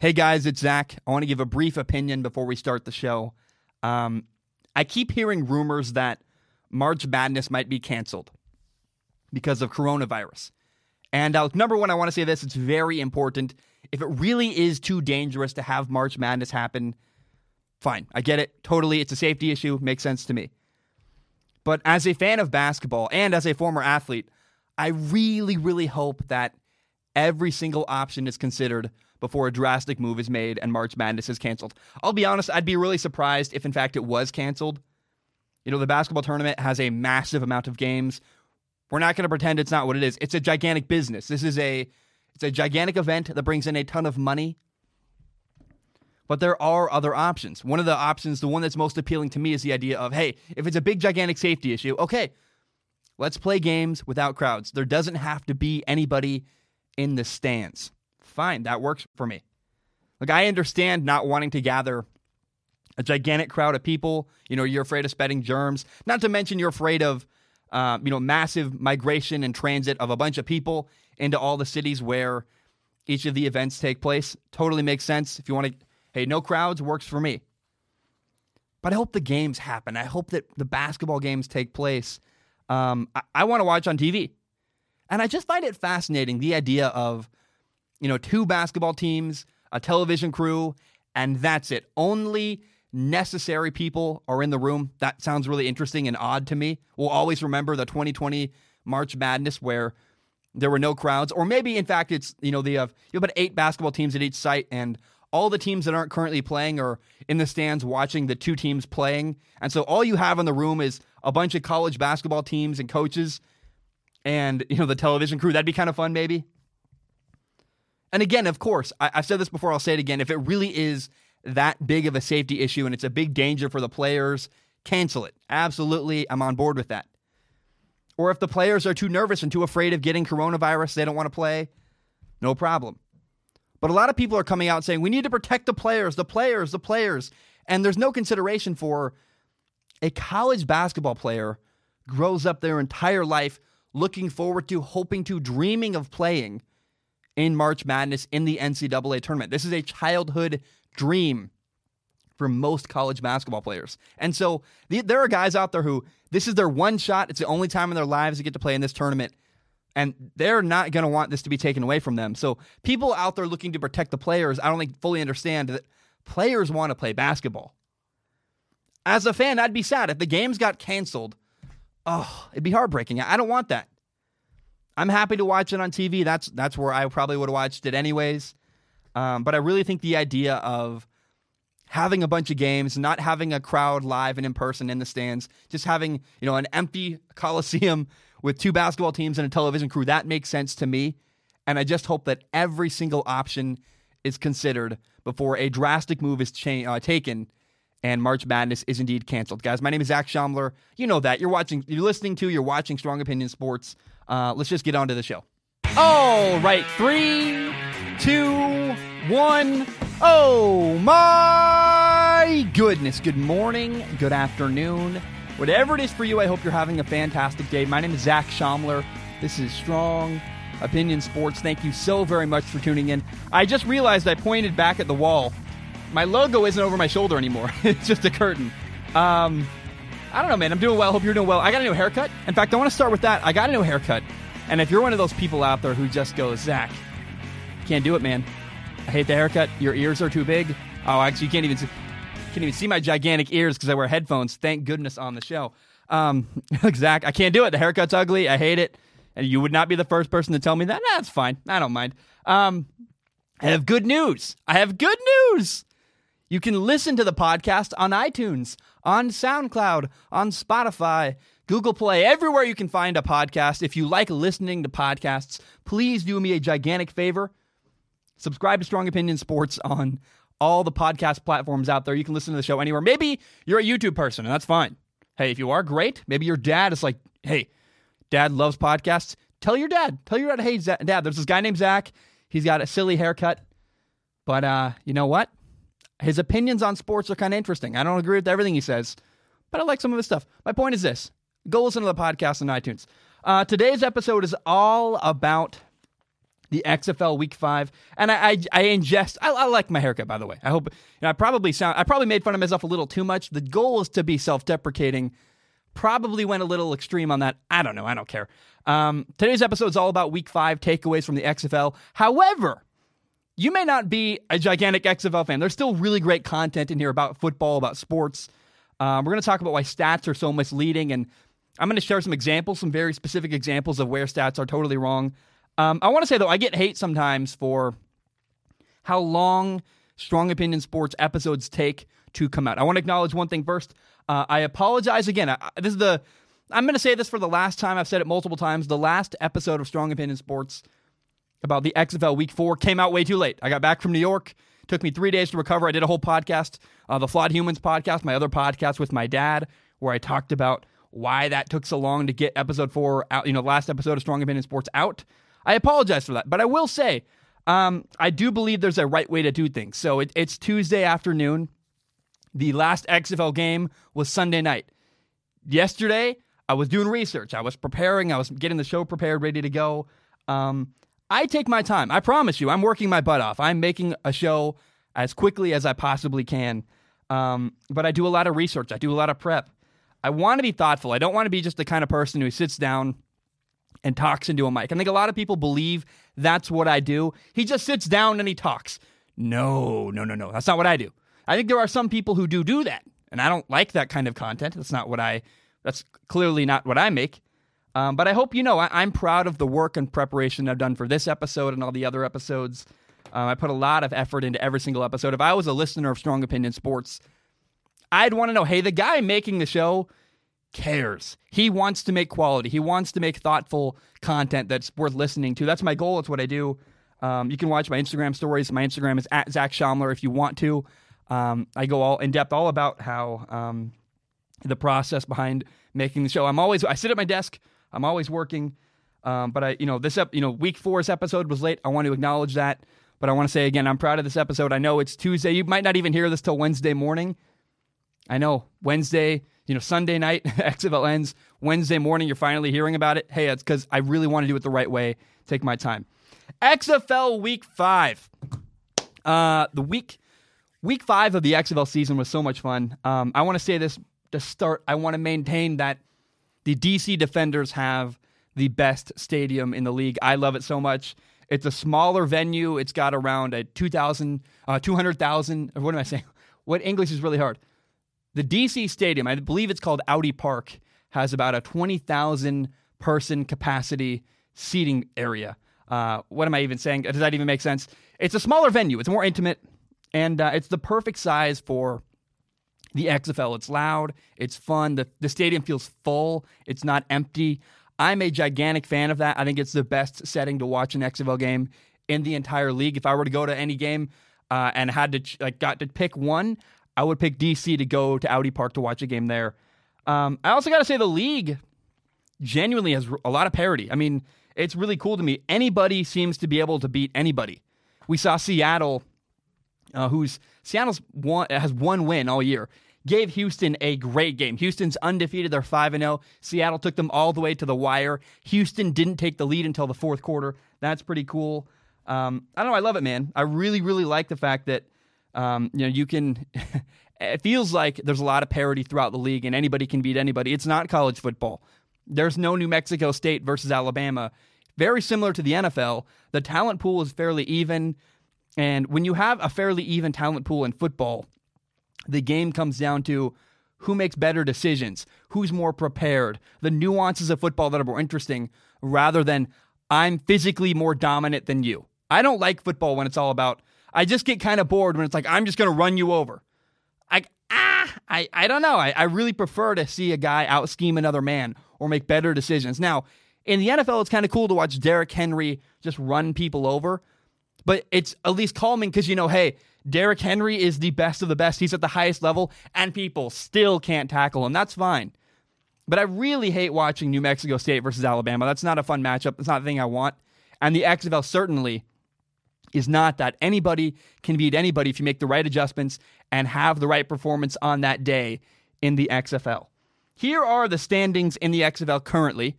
Hey guys, it's Zac. I want to give a brief opinion before we start the show. Um, I keep hearing rumors that March Madness might be canceled because of coronavirus. And uh, number one, I want to say this it's very important. If it really is too dangerous to have March Madness happen, fine. I get it. Totally. It's a safety issue. Makes sense to me. But as a fan of basketball and as a former athlete, I really, really hope that every single option is considered before a drastic move is made and March Madness is canceled. I'll be honest, I'd be really surprised if, in fact, it was canceled. You know, the basketball tournament has a massive amount of games. We're not going to pretend it's not what it is. It's a gigantic business. This is a it's a gigantic event that brings in a ton of money. But there are other options. One of the options, the one that's most appealing to me is the idea of, hey, if it's a big gigantic safety issue, okay, let's play games without crowds. There doesn't have to be anybody in the stands fine. That works for me. Like, I understand not wanting to gather a gigantic crowd of people. You know, you're afraid of spreading germs. Not to mention, you're afraid of, uh, you know, massive migration and transit of a bunch of people into all the cities where each of the events take place. Totally makes sense. If you want to, hey, no crowds works for me. But I hope the games happen. I hope that the basketball games take place. Um, I, I want to watch on TV. And I just find it fascinating the idea of you know, two basketball teams, a television crew, and that's it. Only necessary people are in the room. That sounds really interesting and odd to me. We'll always remember the 2020 March Madness where there were no crowds, or maybe in fact it's you know they have uh, you have about eight basketball teams at each site, and all the teams that aren't currently playing are in the stands watching the two teams playing, and so all you have in the room is a bunch of college basketball teams and coaches, and you know the television crew. That'd be kind of fun, maybe. And again, of course, I, have said this before, I'll say it again. If it really is that big of a safety issue and it's a big danger for the players, cancel it. Absolutely, I'm on board with that. Or if the players are too nervous and too afraid of getting coronavirus, they don't want to play, no problem. But a lot of people are coming out saying we need to protect the players, the players, the players. And there's no consideration for a college basketball player grows up their entire life looking forward to, hoping to, dreaming of playing in March Madness in the NCAA tournament. This is a childhood dream for most college basketball players. And so the, there are guys out there who this is their one shot. It's the only time in their lives to get to play in this tournament. And they're not going to want this to be taken away from them. So people out there looking to protect the players, I don't think fully understand that players want to play basketball. As a fan, I'd be sad if the games got canceled. Oh, it'd be heartbreaking. I don't want that. I'm happy to watch it on TV. That's that's where I probably would have watched it anyways. Um, but I really think the idea of having a bunch of games, not having a crowd live and in person in the stands, just having you know an empty coliseum with two basketball teams and a television crew, that makes sense to me. And I just hope that every single option is considered before a drastic move is cha- uh, taken and March Madness is indeed canceled. Guys, my name is Zac Shomler. You know that. You're watching, you're listening to, you're watching Strong Opinion Sports. Uh, let's just get on to the show. All right, three, two, one. Oh my goodness. Good morning, good afternoon. Whatever it is for you, I hope you're having a fantastic day. My name is Zac Shomler. This is Strong Opinion Sports. Thank you so very much for tuning in. I just realized I pointed back at the wall. My logo isn't over my shoulder anymore. it's just a curtain. Um, I don't know, man. I'm doing well. Hope you're doing well. I got a new haircut. In fact, I want to start with that. I got a new haircut. And if you're one of those people out there who just goes, Zac, can't do it, man. I hate the haircut. Your ears are too big. Oh, actually, you can't even see, can't even see my gigantic ears because I wear headphones. Thank goodness on the show. Um, Zac, I can't do it. The haircut's ugly. I hate it. And you would not be the first person to tell me that. That's fine. I don't mind. Um, I have good news. I have good news. You can listen to the podcast on iTunes, on SoundCloud, on Spotify, Google Play, everywhere you can find a podcast. If you like listening to podcasts, please do me a gigantic favor. Subscribe to Strong Opinion Sports on all the podcast platforms out there. You can listen to the show anywhere. Maybe you're a YouTube person, and that's fine. Hey, if you are, great. Maybe your dad is like, hey, dad loves podcasts. Tell your dad. Tell your dad, hey, dad, there's this guy named Zac. He's got a silly haircut. But uh, you know what? His opinions on sports are kind of interesting. I don't agree with everything he says, but I like some of his stuff. My point is this go listen to the podcast on iTunes. Uh, today's episode is all about the XFL Week Five, and I I, I ingest. I, I, like my haircut, by the way. I hope you know, I probably sound. I probably made fun of myself a little too much. The goal is to be self-deprecating. Probably went a little extreme on that. I don't know. I don't care. Um, today's episode is all about Week Five takeaways from the XFL. However, you may not be a gigantic XFL fan. There's still really great content in here about football, about sports. Um, we're going to talk about why stats are so misleading, and I'm going to share some examples, some very specific examples of where stats are totally wrong. Um, I want to say though, I get hate sometimes for how long Strong Opinion Sports episodes take to come out. I want to acknowledge one thing first. Uh, I apologize again. I, this is the I'm going to say this for the last time. I've said it multiple times. The last episode of Strong Opinion Sports about the XFL Week Four came out way too late. I got back from New York. Took me three days to recover. I did a whole podcast, uh, the Flawed Humans podcast, my other podcast with my dad, where I talked about why that took so long to get episode four out. You know, last episode of Strong Opinion Sports out. I apologize for that, but I will say um, I do believe there's a right way to do things. So it, it's Tuesday afternoon. The last XFL game was Sunday night. Yesterday, I was doing research. I was preparing. I was getting the show prepared, ready to go. Um, I take my time. I promise you, I'm working my butt off. I'm making a show as quickly as I possibly can. Um, but I do a lot of research. I do a lot of prep. I want to be thoughtful. I don't want to be just the kind of person who sits down and talks into a mic. I think a lot of people believe that's what I do. He just sits down and he talks. No, no, no, no. That's not what I do. I think there are some people who do do that, and I don't like that kind of content. That's not what I. That's clearly not what I make. Um, but I hope you know I, am proud of the work and preparation I've done for this episode and all the other episodes. Um, I put a lot of effort into every single episode. If I was a listener of Strong Opinion Sports, I'd want to know hey, the guy making the show cares. He wants to make quality. He wants to make thoughtful content that's worth listening to. That's my goal. It's what I do. Um, you can watch my Instagram stories. My Instagram is at Zac Shomler if you want to. Um, I go all in depth, all about how um, the process behind making the show. I'm always I sit at my desk. I'm always working. Um, but I, you know, this up, you know, week four's episode was late. I want to acknowledge that. But I want to say again, I'm proud of this episode. I know it's Tuesday. You might not even hear this till Wednesday morning. I know Wednesday you know, Sunday night, XFL ends. Wednesday morning, you're finally hearing about it. Hey, it's because I really want to do it the right way. Take my time. XFL Week Five. Uh, the week, week five of the XFL season was so much fun. Um, I want to say this to start. I want to maintain that the DC Defenders have the best stadium in the league. I love it so much. It's a smaller venue. It's got around a 2,000, uh, 200,000. What am I saying? What English is really hard. The DC Stadium, I believe it's called Audi Park, has about a 20,000 person capacity seating area. Uh, what am I even saying? Does that even make sense? It's a smaller venue, it's more intimate, and uh, it's the perfect size for the XFL. It's loud, it's fun, the, the stadium feels full, it's not empty. I'm a gigantic fan of that. I think it's the best setting to watch an XFL game in the entire league. If I were to go to any game uh, and had to like got to pick one, I would pick DC to go to Audi Park to watch a game there. Um, I also got to say the league genuinely has a lot of parity. I mean, it's really cool to me. Anybody seems to be able to beat anybody. We saw Seattle, uh, who's Seattle's one has one win all year. Gave Houston a great game. Houston's undefeated; they're five and zero. Seattle took them all the way to the wire. Houston didn't take the lead until the fourth quarter. That's pretty cool. Um, I don't know. I love it, man. I really, really like the fact that um, you know, you can. it feels like there's a lot of parity throughout the league, and anybody can beat anybody. It's not college football. There's no New Mexico State versus Alabama. Very similar to the NFL, the talent pool is fairly even. And when you have a fairly even talent pool in football, the game comes down to who makes better decisions, who's more prepared, the nuances of football that are more interesting, rather than I'm physically more dominant than you. I don't like football when it's all about I just get kind of bored when it's like, I'm just going to run you over. I, ah, I, I don't know. I, I really prefer to see a guy out scheme another man or make better decisions. Now, in the NFL, it's kind of cool to watch Derrick Henry just run people over, but it's at least calming because you know, hey, Derrick Henry is the best of the best. He's at the highest level, and people still can't tackle him. That's fine. But I really hate watching New Mexico State versus Alabama. That's not a fun matchup. That's not the thing I want. And the XFL certainly is not that anybody can beat anybody if you make the right adjustments and have the right performance on that day in the XFL. Here are the standings in the XFL currently.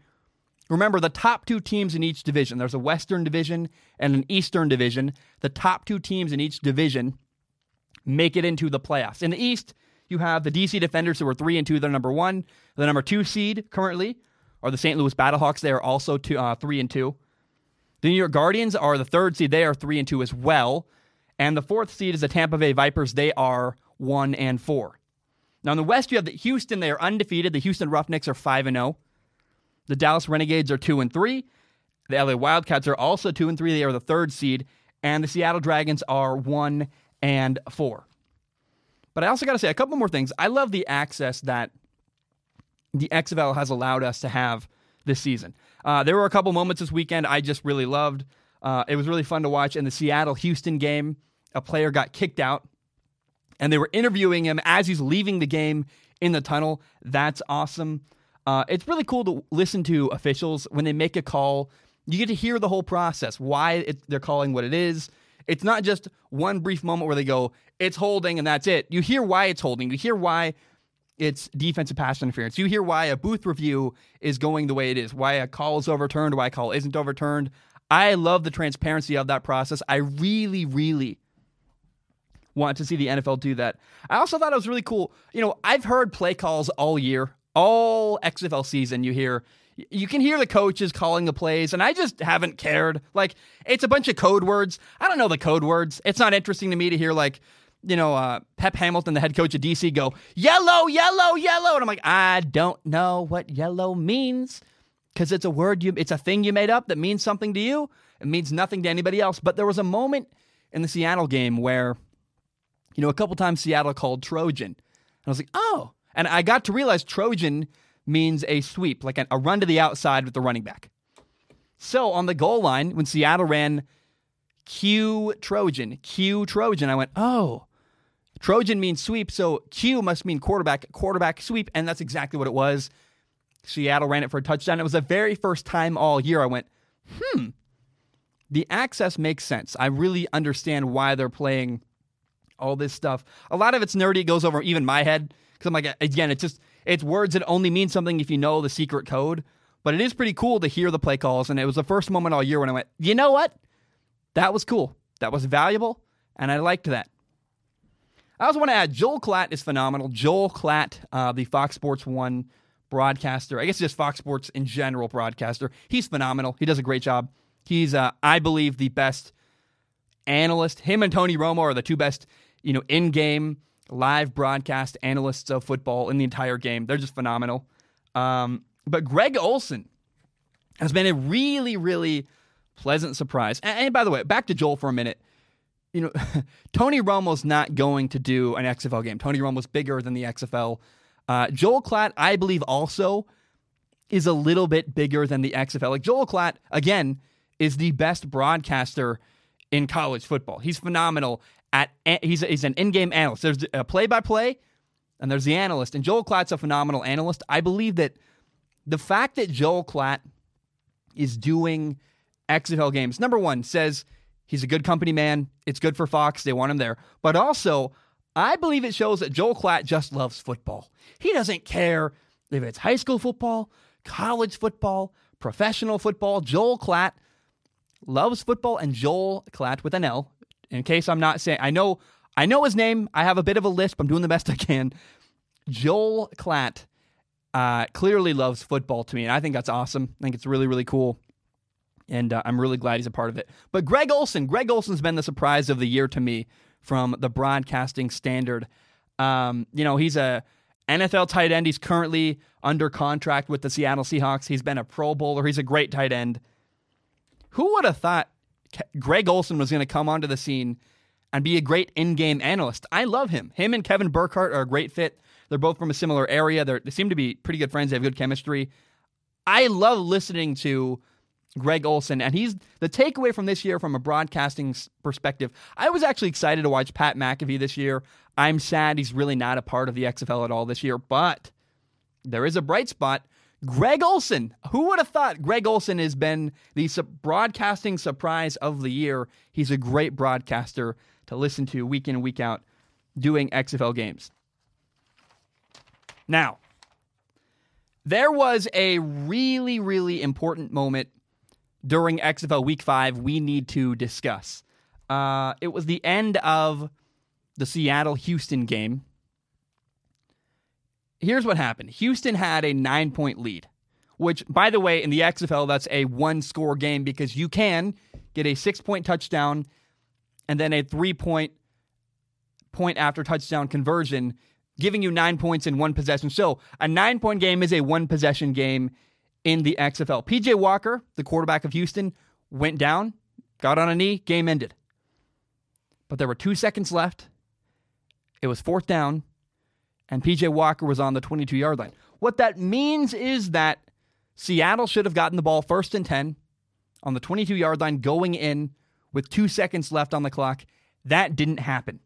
Remember, the top two teams in each division, there's a Western division and an Eastern division. The top two teams in each division make it into the playoffs. In the East, you have the DC Defenders, who are 3 and 2, they're number one. The number two seed currently are the St. Louis Battlehawks, they are also two, uh, 3 and 2. The New York Guardians are the third seed, they are 3 and 2 as well. And the fourth seed is the Tampa Bay Vipers, they are 1 and 4. Now in the West, you have the Houston, they are undefeated. The Houston Roughnecks are 5 and 0. The Dallas Renegades are 2 and 3. The LA Wildcats are also 2 and 3. They are the third seed. And the Seattle Dragons are 1 and 4. But I also got to say a couple more things. I love the access that the XFL has allowed us to have this season. Uh, there were a couple moments this weekend I just really loved. Uh, it was really fun to watch. In the Seattle Houston game, a player got kicked out, and they were interviewing him as he's leaving the game in the tunnel. That's awesome. Uh, it's really cool to listen to officials when they make a call. You get to hear the whole process, why it, they're calling what it is. It's not just one brief moment where they go, it's holding and that's it. You hear why it's holding. You hear why it's defensive pass interference. You hear why a booth review is going the way it is, why a call is overturned, why a call isn't overturned. I love the transparency of that process. I really, really want to see the NFL do that. I also thought it was really cool. You know, I've heard play calls all year all XFL season, you hear you can hear the coaches calling the plays, and I just haven't cared. Like it's a bunch of code words. I don't know the code words. It's not interesting to me to hear like you know uh, Pep Hamilton, the head coach of DC, go yellow, yellow, yellow, and I'm like, I don't know what yellow means because it's a word you, it's a thing you made up that means something to you. It means nothing to anybody else. But there was a moment in the Seattle game where, you know, a couple times Seattle called Trojan, and I was like, oh and I got to realize Trojan means a sweep, like a run to the outside with the running back. So on the goal line, when Seattle ran Q Trojan, Q Trojan, I went, oh, Trojan means sweep, so Q must mean quarterback, quarterback sweep, and that's exactly what it was. Seattle ran it for a touchdown. It was the very first time all year I went, hmm, the access makes sense. I really understand why they're playing all this stuff. A lot of it's nerdy. It goes over even my head because I'm like, again, it's just it's words that only mean something if you know the secret code. But it is pretty cool to hear the play calls, and it was the first moment all year when I went, you know what? That was cool. That was valuable, and I liked that. I also want to add Joel Klatt is phenomenal. Joel Klatt, uh, the Fox Sports One broadcaster, I guess just Fox Sports in general broadcaster. He's phenomenal. He does a great job. He's, uh, I believe, the best analyst. Him and Tony Romo are the two best, you know, in-game live broadcast analysts of football in the entire game. They're just phenomenal. Um, but Greg Olsen has been a really, really pleasant surprise. And, and, by the way, back to Joel for a minute. You know, Tony Romo's not going to do an XFL game. Tony Romo's bigger than the XFL. Uh, Joel Klatt, I believe, also is a little bit bigger than the XFL. Like Joel Klatt, again, is the best broadcaster in college football. He's phenomenal at he's he's an in-game analyst. There's a play-by-play, and there's the analyst. And Joel Klatt's a phenomenal analyst. I believe that the fact that Joel Klatt is doing XFL games, number one, says he's a good company man. It's good for Fox. They want him there. But also, I believe it shows that Joel Klatt just loves football. He doesn't care if it's high school football, college football, professional football. Joel Klatt loves football, and Joel Klatt with an L in case I'm not saying, I know, I know his name. I have a bit of a lisp. I'm doing the best I can. Joel Klatt uh, clearly loves football to me, and I think that's awesome. I think it's really, really cool, and uh, I'm really glad he's a part of it. But Greg Olsen, Greg Olsen's been the surprise of the year to me from the broadcasting standard. Um, you know, he's a NFL tight end. He's currently under contract with the Seattle Seahawks. He's been a Pro Bowler. He's a great tight end. Who would have thought Greg Olsen was going to come onto the scene and be a great in-game analyst. I love him. Him and Kevin Burkhardt are a great fit. They're both from a similar area. They're, they seem to be pretty good friends. They have good chemistry. I love listening to Greg Olsen, and he's the takeaway from this year from a broadcasting perspective. I was actually excited to watch Pat McAfee this year. I'm sad he's really not a part of the XFL at all this year, but there is a bright spot. Greg Olsen. Who would have thought Greg Olsen has been the broadcasting surprise of the year? He's a great broadcaster to listen to week in and week out doing XFL games. Now, There was a really, really important moment during XFL Week 5 we need to discuss. Uh, it was the end of the Seattle Houston game. Here's what happened Houston had a nine point lead, which, by the way, in the XFL, that's a one score game because you can get a six point touchdown and then a three point point after touchdown conversion, giving you nine points in one possession. So a nine point game is a one possession game in the XFL. PJ Walker, the quarterback of Houston, went down, got on a knee, game ended. But there were two seconds left. It was fourth down, and PJ Walker was on the 22 yard line. What that means is that Seattle should have gotten the ball first and 10 on the 22 yard line going in with two seconds left on the clock. That didn't happen.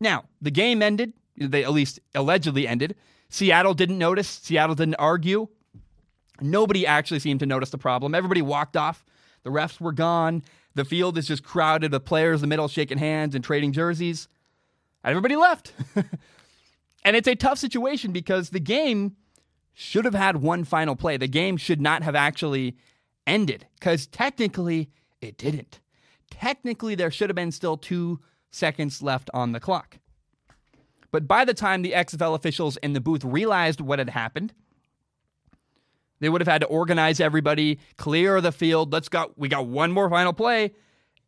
Now, the game ended. They at least allegedly ended. Seattle didn't notice. Seattle didn't argue. Nobody actually seemed to notice the problem. Everybody walked off. The refs were gone. The field is just crowded with players in the middle shaking hands and trading jerseys. Everybody left. and it's a tough situation because the game should have had one final play. The game should not have actually ended because technically it didn't. Technically, there should have been still two seconds left on the clock. But by the time the XFL officials in the booth realized what had happened, they would have had to organize everybody, clear the field. Let's go. We got one more final play.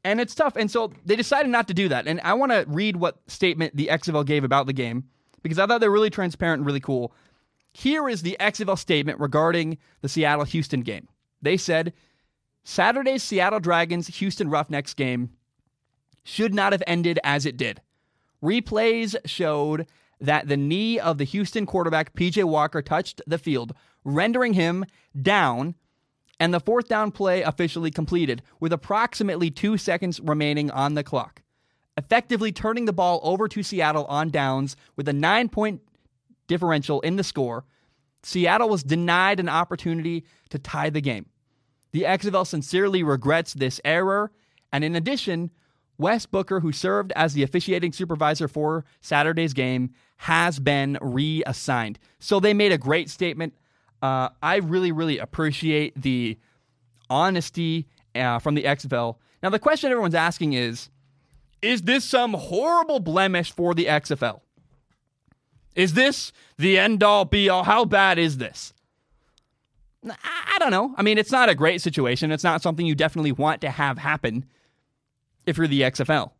And it's tough. And so they decided not to do that. And I want to read what statement the XFL gave about the game because I thought they're really transparent and really cool. Here is the XFL statement regarding the Seattle Houston game. They said Saturday's Seattle Dragons Houston Roughnecks game should not have ended as it did. Replays showed that the knee of the Houston quarterback PJ Walker touched the field rendering him down, and the fourth down play officially completed with approximately two seconds remaining on the clock, effectively turning the ball over to Seattle on downs with a nine point differential in the score. Seattle was denied an opportunity to tie the game. The XFL sincerely regrets this error, and in addition, Wes Booker, who served as the officiating supervisor for Saturday's game, has been reassigned. So they made a great statement. Uh, I really, really appreciate the honesty uh, from the XFL. Now, the question everyone's asking is Is this some horrible blemish for the XFL? Is this the end all be all? How bad is this? I don't know. I mean, it's not a great situation. It's not something you definitely want to have happen if you're the XFL.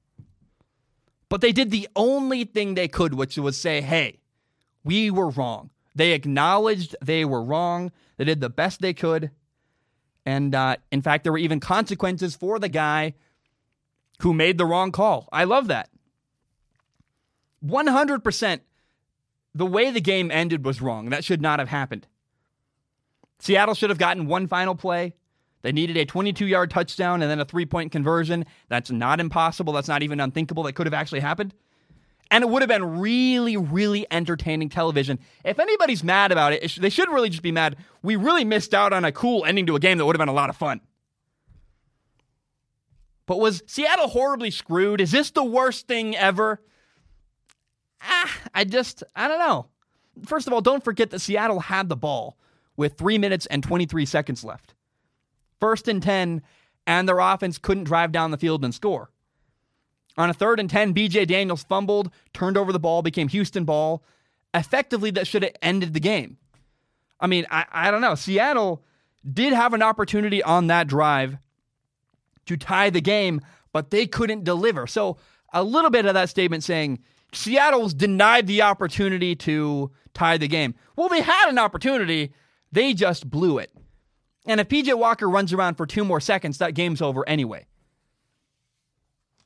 But they did the only thing they could, which was say, hey, we were wrong. They acknowledged they were wrong. They did the best they could. And uh, in fact, there were even consequences for the guy who made the wrong call. I love that. 100% the way the game ended was wrong. That should not have happened. Seattle should have gotten one final play. They needed a 22 yard touchdown and then a three point conversion. That's not impossible. That's not even unthinkable. That could have actually happened. And it would have been really, really entertaining television. If anybody's mad about it, they should really just be mad. We really missed out on a cool ending to a game that would have been a lot of fun. But was Seattle horribly screwed? Is this the worst thing ever? Ah, I just, I don't know. First of all, don't forget that Seattle had the ball with three minutes and 23 seconds left. First and 10, and their offense couldn't drive down the field and score. On a third and 10, BJ Daniels fumbled, turned over the ball, became Houston ball. Effectively, that should have ended the game. I mean, I, I don't know. Seattle did have an opportunity on that drive to tie the game, but they couldn't deliver. So, a little bit of that statement saying Seattle was denied the opportunity to tie the game. Well, they had an opportunity, they just blew it. And if PJ Walker runs around for two more seconds, that game's over anyway.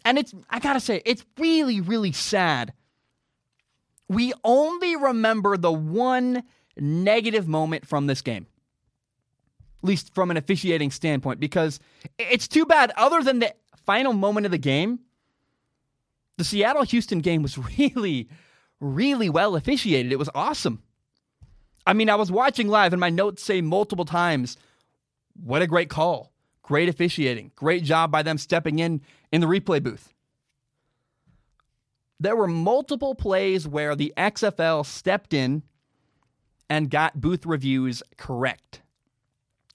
And it's, I gotta say, it's really, really sad. We only remember the one negative moment from this game, at least from an officiating standpoint, because it's too bad. Other than the final moment of the game, the Seattle Houston game was really, really well officiated. It was awesome. I mean, I was watching live, and my notes say multiple times, what a great call. Great officiating. Great job by them stepping in in the replay booth. There were multiple plays where the XFL stepped in and got booth reviews correct.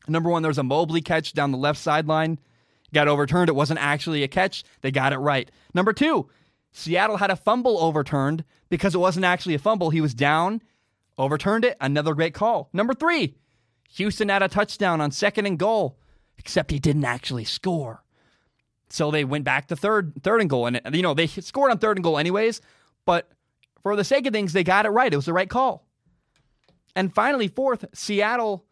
Number one, there was a Mobley catch down the left sideline. Got overturned. It wasn't actually a catch. They got it right. Number two, Seattle had a fumble overturned because it wasn't actually a fumble. He was down, overturned it. Another great call. Number three, Houston had a touchdown on second and goal, except he didn't actually score. So they went back to third, third and goal, and you know they scored on third and goal anyways. But for the sake of things, they got it right. It was the right call. And finally, fourth, Seattle.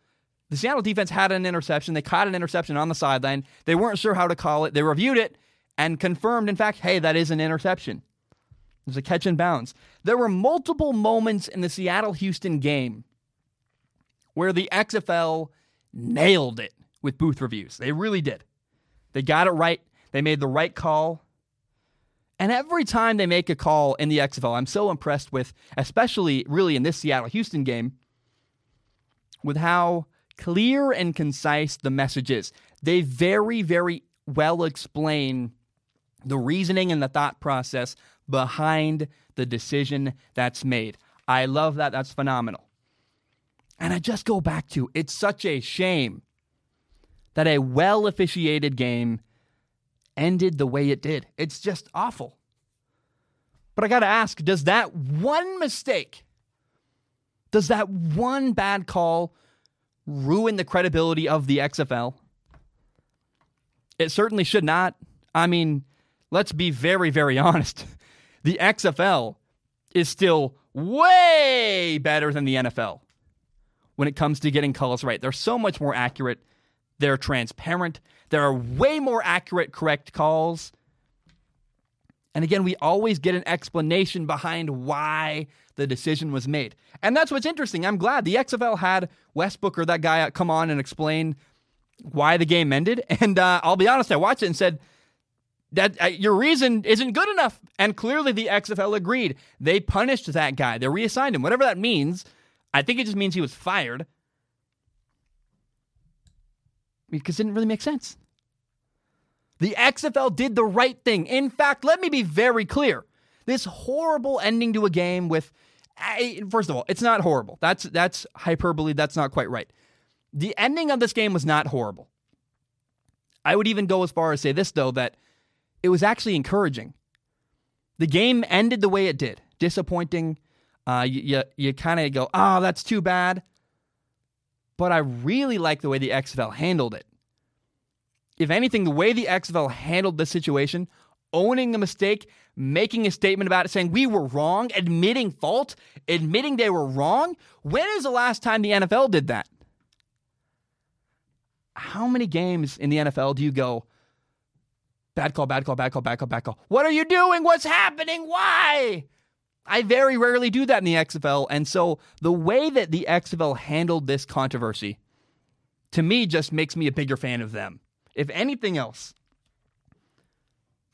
The Seattle defense had an interception. They caught an interception on the sideline. They weren't sure how to call it. They reviewed it and confirmed, in fact, hey, that is an interception. It was a catch and bounce. There were multiple moments in the Seattle Houston game where the XFL nailed it with booth reviews. They really did. They got it right. They made the right call. And every time they make a call in the XFL, I'm so impressed with, especially really in this Seattle Houston game, with how clear and concise the message is. They very, very well explain the reasoning and the thought process behind the decision that's made. I love that. That's phenomenal. And I just go back to it's such a shame that a well officiated game ended the way it did. It's just awful. But I got to ask does that one mistake, does that one bad call ruin the credibility of the XFL? It certainly should not. I mean, let's be very, very honest. The XFL is still way better than the NFL when it comes to getting calls right. They're so much more accurate. They're transparent. There are way more accurate, correct calls. And again, we always get an explanation behind why the decision was made. And that's what's interesting. I'm glad the XFL had Wes Booker that guy come on and explain why the game ended. And uh, I'll be honest, I watched it and said, that uh, your reason isn't good enough. And clearly the XFL agreed. They punished that guy. They reassigned him. Whatever that means, I think it just means he was fired. Because it didn't really make sense. The XFL did the right thing. In fact, let me be very clear. This horrible ending to a game with first of all, it's not horrible. That's that's hyperbole. That's not quite right. The ending of this game was not horrible. I would even go as far as say this though that it was actually encouraging. The game ended the way it did. Disappointing. Uh, you you, you kind of go, oh, that's too bad. But I really like the way the XFL handled it. If anything, the way the XFL handled this situation, owning a mistake, making a statement about it, saying we were wrong, admitting fault, admitting they were wrong. When is the last time the NFL did that? How many games in the NFL do you go, bad call, bad call, bad call, bad call, bad call? What are you doing? What's happening? Why? I very rarely do that in the XFL. And so the way that the XFL handled this controversy, to me, just makes me a bigger fan of them. If anything else,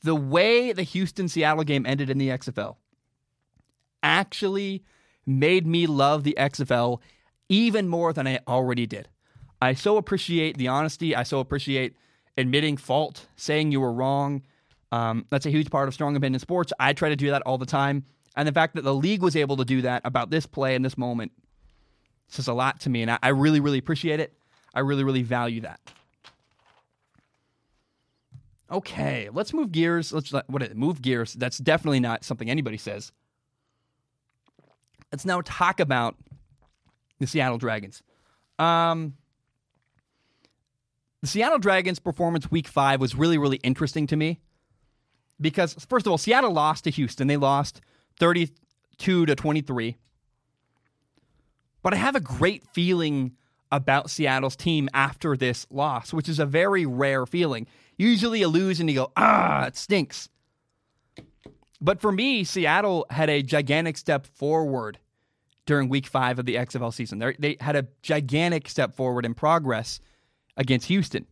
the way the Houston Seattle game ended in the XFL actually made me love the XFL even more than I already did. I so appreciate the honesty. I so appreciate admitting fault, saying you were wrong. Um, that's a huge part of strong opinion sports. I try to do that all the time. And the fact that the league was able to do that about this play in this moment says a lot to me. And I, I really, really appreciate it. I really, really value that. Okay, let's move gears. Let's what? Move gears. That's definitely not something anybody says. Let's now talk about the Seattle Dragons. Um, the Seattle Dragons' performance week five was really, really interesting to me because, first of all, Seattle lost to Houston. They lost 32 to 23. But I have a great feeling about Seattle's team after this loss, which is a very rare feeling. Usually you lose and you go, ah, it stinks. But for me, Seattle had a gigantic step forward during week five of the XFL season. They're, they had a gigantic step forward in progress against Houston.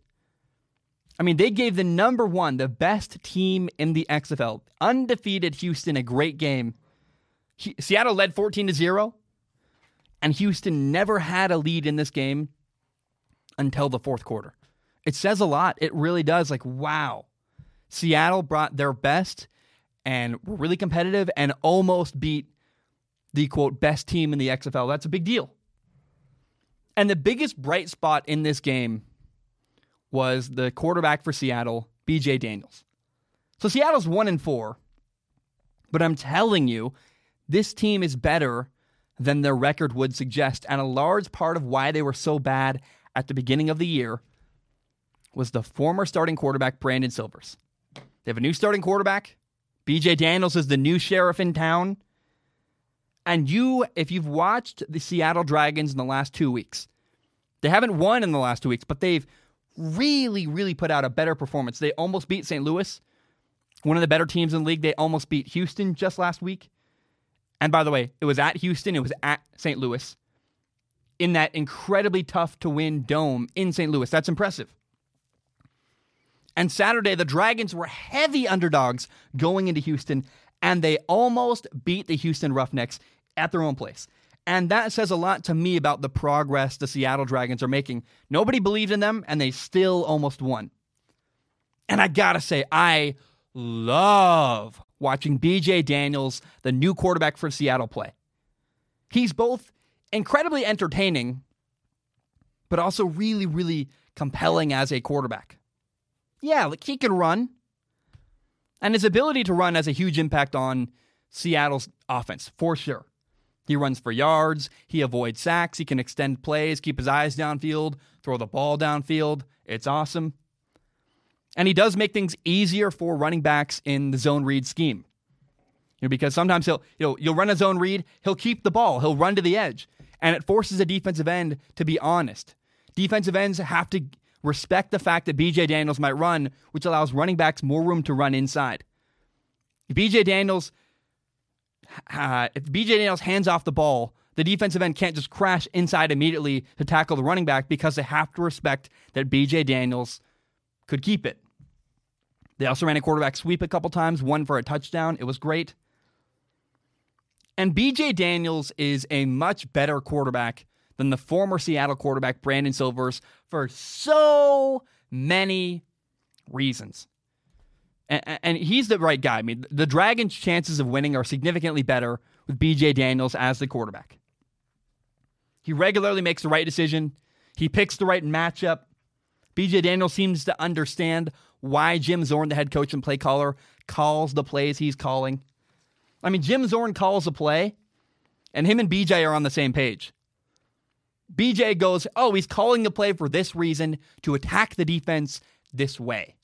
I mean, they gave the number one, the best team in the XFL, undefeated Houston, a great game. Seattle led 14 to 0, and Houston never had a lead in this game until the fourth quarter. It says a lot. It really does. Like, wow. Seattle brought their best and were really competitive and almost beat the quote best team in the XFL. That's a big deal. And the biggest bright spot in this game was the quarterback for Seattle, BJ Daniels. So Seattle's 1 and 4. But I'm telling you, this team is better than their record would suggest. And a large part of why they were so bad at the beginning of the year was the former starting quarterback, Brandon Silvers. They have a new starting quarterback. BJ Daniels is the new sheriff in town. And you, if you've watched the Seattle Dragons in the last two weeks, they haven't won in the last two weeks, but they've really, really put out a better performance. They almost beat St. Louis, one of the better teams in the league. They almost beat Houston just last week. And by the way, it was at Houston, it was at St. Louis in that incredibly tough to win dome in St. Louis. That's impressive. And Saturday, the Dragons were heavy underdogs going into Houston, and they almost beat the Houston Roughnecks at their own place. And that says a lot to me about the progress the Seattle Dragons are making. Nobody believed in them, and they still almost won. And I gotta say, I love watching BJ Daniels, the new quarterback for Seattle, play. He's both incredibly entertaining, but also really, really compelling as a quarterback. Yeah, like he can run. And his ability to run has a huge impact on Seattle's offense, for sure. He runs for yards, he avoids sacks, he can extend plays, keep his eyes downfield, throw the ball downfield. It's awesome. And he does make things easier for running backs in the zone read scheme. You know, because sometimes he'll you know, you'll run a zone read, he'll keep the ball, he'll run to the edge, and it forces a defensive end to be honest. Defensive ends have to respect the fact that BJ Daniels might run, which allows running backs more room to run inside. If BJ Daniels uh, if BJ Daniels hands off the ball, the defensive end can't just crash inside immediately to tackle the running back because they have to respect that BJ Daniels could keep it. They also ran a quarterback sweep a couple times, one for a touchdown. It was great. And BJ Daniels is a much better quarterback than the former Seattle quarterback, Brandon Silvers, for so many reasons. And, and, he's the right guy. I mean, the Dragons' chances of winning are significantly better with BJ Daniels as the quarterback. He regularly makes the right decision, he picks the right matchup, BJ Daniels seems to understand why Jim Zorn, the head coach and play caller, calls the plays he's calling. I mean, Jim Zorn calls a play, and him and BJ are on the same page. BJ goes, Oh, he's calling the play for this reason to attack the defense this way.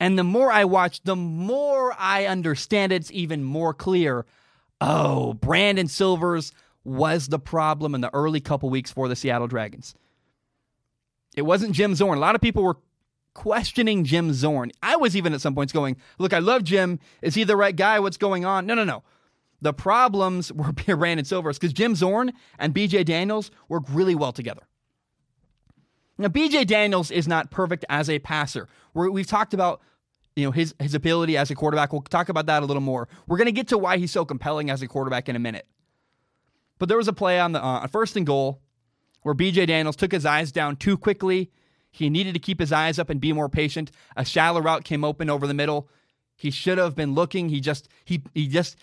And the more I watch, the more I understand it's even more clear. Oh, Brandon Silvers was the problem in the early couple weeks for the Seattle Dragons. It wasn't Jim Zorn. A lot of people were questioning Jim Zorn. I was even at some points going, look, I love Jim. Is he the right guy? What's going on? No, no, no. The problems were Brandon Silvers because Jim Zorn and BJ Daniels work really well together. Now, BJ Daniels is not perfect as a passer. we we've talked about you know his his ability as a quarterback. We'll talk about that a little more. We're going to get to why he's so compelling as a quarterback in a minute. But there was a play on the uh, first and goal where BJ Daniels took his eyes down too quickly. He needed to keep his eyes up and be more patient. A shallow route came open over the middle. He should have been looking. He just he he just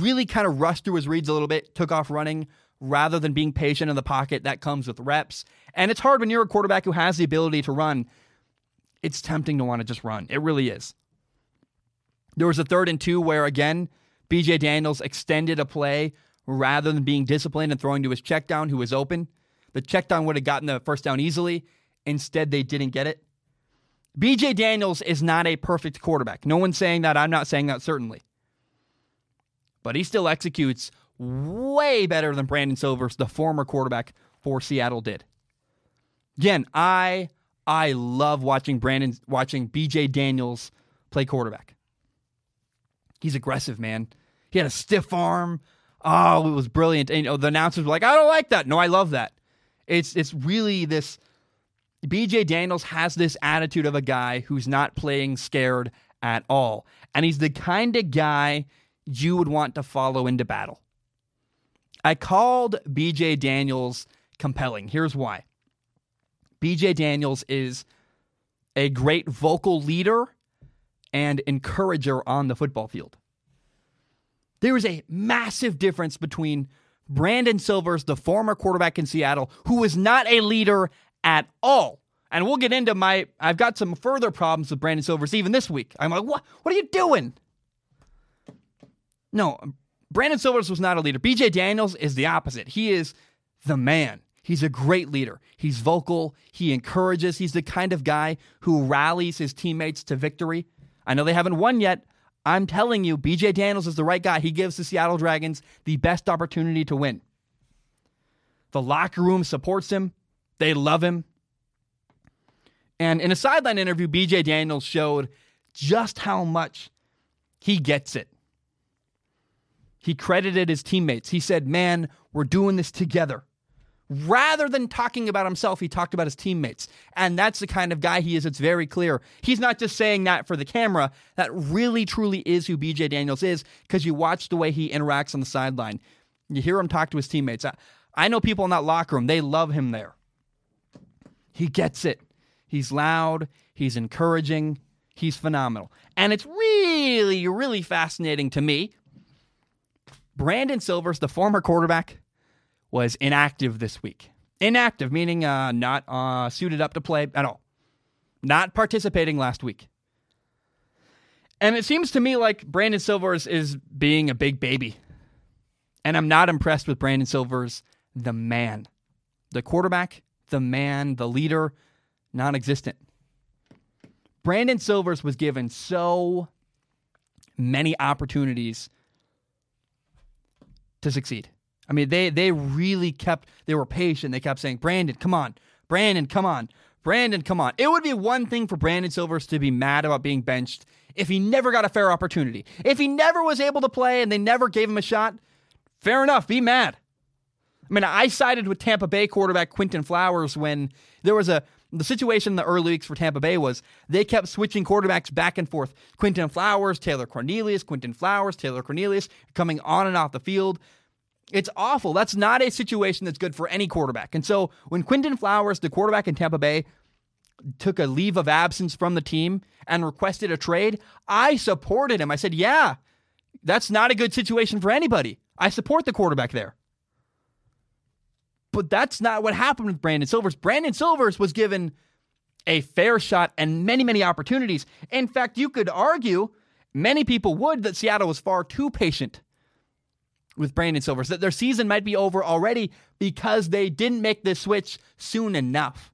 really kind of rushed through his reads a little bit, took off running rather than being patient in the pocket. That comes with reps. And it's hard when you're a quarterback who has the ability to run. It's tempting to want to just run. It really is. There was a third and two where again, BJ Daniels extended a play rather than being disciplined and throwing to his check down who was open. The check down would have gotten the first down easily. Instead, they didn't get it. BJ Daniels is not a perfect quarterback. No one's saying that. I'm not saying that, certainly. But he still executes way better than Brandon Silvers, the former quarterback for Seattle, did. Again, I I love watching Brandon watching BJ Daniels play quarterback. He's aggressive, man. He had a stiff arm. Oh, it was brilliant. And you know, the announcers were like, I don't like that. No, I love that. It's it's really this BJ Daniels has this attitude of a guy who's not playing scared at all. And he's the kind of guy you would want to follow into battle. I called BJ Daniels compelling. Here's why. BJ Daniels is a great vocal leader and encourager on the football field. There is a massive difference between Brandon Silvers, the former quarterback in Seattle, who was not a leader at all. And we'll get into my. I've got some further problems with Brandon Silvers even this week. I'm like, what? What are you doing? No, Brandon Silvers was not a leader. BJ Daniels is the opposite. He is the man. He's a great leader. He's vocal. He encourages. He's the kind of guy who rallies his teammates to victory. I know they haven't won yet. I'm telling you, BJ Daniels is the right guy. He gives the Seattle Dragons the best opportunity to win. The locker room supports him, they love him. And in a sideline interview, BJ Daniels showed just how much he gets it. He credited his teammates. He said, Man, we're doing this together. Rather than talking about himself, he talked about his teammates. And that's the kind of guy he is. It's very clear. He's not just saying that for the camera. That really, truly is who BJ Daniels is because you watch the way he interacts on the sideline. You hear him talk to his teammates. I, I know people in that locker room, they love him there. He gets it. He's loud, he's encouraging, he's phenomenal. And it's really, really fascinating to me. Brandon Silvers, the former quarterback, was inactive this week. Inactive, meaning uh, not uh, suited up to play at all, not participating last week. And it seems to me like Brandon Silvers is being a big baby. And I'm not impressed with Brandon Silvers, the man. The quarterback, the man, the leader, non existent. Brandon Silvers was given so many opportunities to succeed. I mean, they they really kept they were patient. They kept saying, "Brandon, come on. Brandon, come on. Brandon, come on." It would be one thing for Brandon Silvers to be mad about being benched if he never got a fair opportunity. If he never was able to play and they never gave him a shot, fair enough, be mad. I mean, I sided with Tampa Bay quarterback Quinton Flowers when there was a the situation in the early weeks for Tampa Bay was they kept switching quarterbacks back and forth. Quinton Flowers, Taylor Cornelius, Quinton Flowers, Taylor Cornelius, coming on and off the field. It's awful. That's not a situation that's good for any quarterback. And so when Quinton Flowers, the quarterback in Tampa Bay, took a leave of absence from the team and requested a trade, I supported him. I said, yeah, that's not a good situation for anybody. I support the quarterback there. But that's not what happened with Brandon Silvers. Brandon Silvers was given a fair shot and many, many opportunities. In fact, you could argue, many people would, that Seattle was far too patient with Brandon Silvers, that their season might be over already because they didn't make this switch soon enough.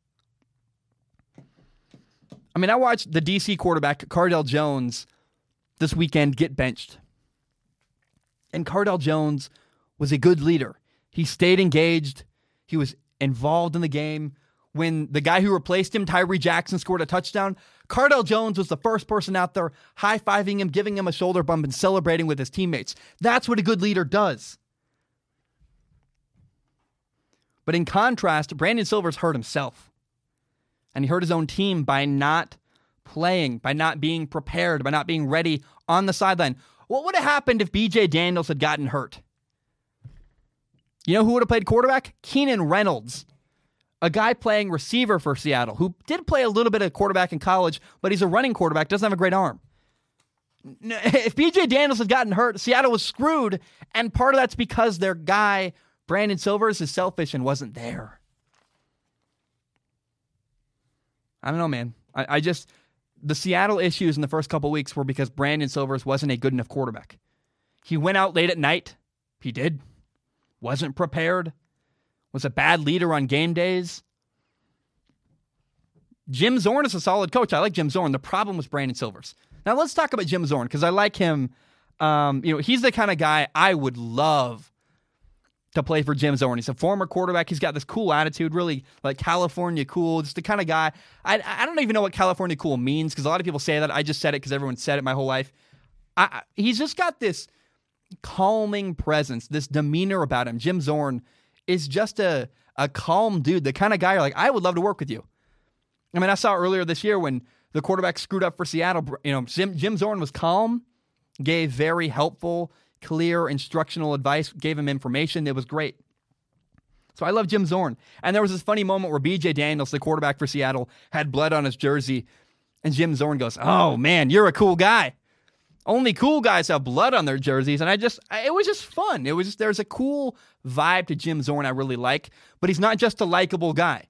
I mean, I watched the DC quarterback, Cardale Jones, this weekend get benched. And Cardale Jones was a good leader. He stayed engaged, he was involved in the game. When the guy who replaced him, Tyree Jackson, scored a touchdown, Cardale Jones was the first person out there high fiving him, giving him a shoulder bump, and celebrating with his teammates. That's what a good leader does. But in contrast, Brandon Silvers hurt himself. And he hurt his own team by not playing, by not being prepared, by not being ready on the sideline. What would have happened if BJ Daniels had gotten hurt? You know who would have played quarterback? Keenan Reynolds a guy playing receiver for Seattle who did play a little bit of quarterback in college, but he's a running quarterback, doesn't have a great arm. If BJ Daniels had gotten hurt, Seattle was screwed, and part of that's because their guy, Brandon Silvers, is selfish and wasn't there. I don't know, man. I, I just the Seattle issues in the first couple weeks were because Brandon Silvers wasn't a good enough quarterback. He went out late at night. He did. Wasn't prepared was a bad leader on game days. Jim Zorn is a solid coach. I like Jim Zorn. The problem was Brandon Silvers. Now let's talk about Jim Zorn because I like him. Um, you know, he's the kind of guy I would love to play for Jim Zorn. He's a former quarterback. He's got this cool attitude, really like California cool. Just the kind of guy. I I don't even know what California cool means because a lot of people say that. I just said it because everyone said it my whole life. I, he's just got this calming presence, this demeanor about him. Jim Zorn is just a a calm dude, the kind of guy you're like, I would love to work with you. I mean, I saw earlier this year when the quarterback screwed up for Seattle. You know, Jim, Jim Zorn was calm, gave very helpful, clear instructional advice, gave him information. It was great. So I love Jim Zorn. And there was this funny moment where BJ Daniels, the quarterback for Seattle, had blood on his jersey. And Jim Zorn goes, Oh, man, you're a cool guy. Only cool guys have blood on their jerseys, and I just it was just fun. It was just, there's a cool vibe to Jim Zorn I really like, but he's not just a likable guy.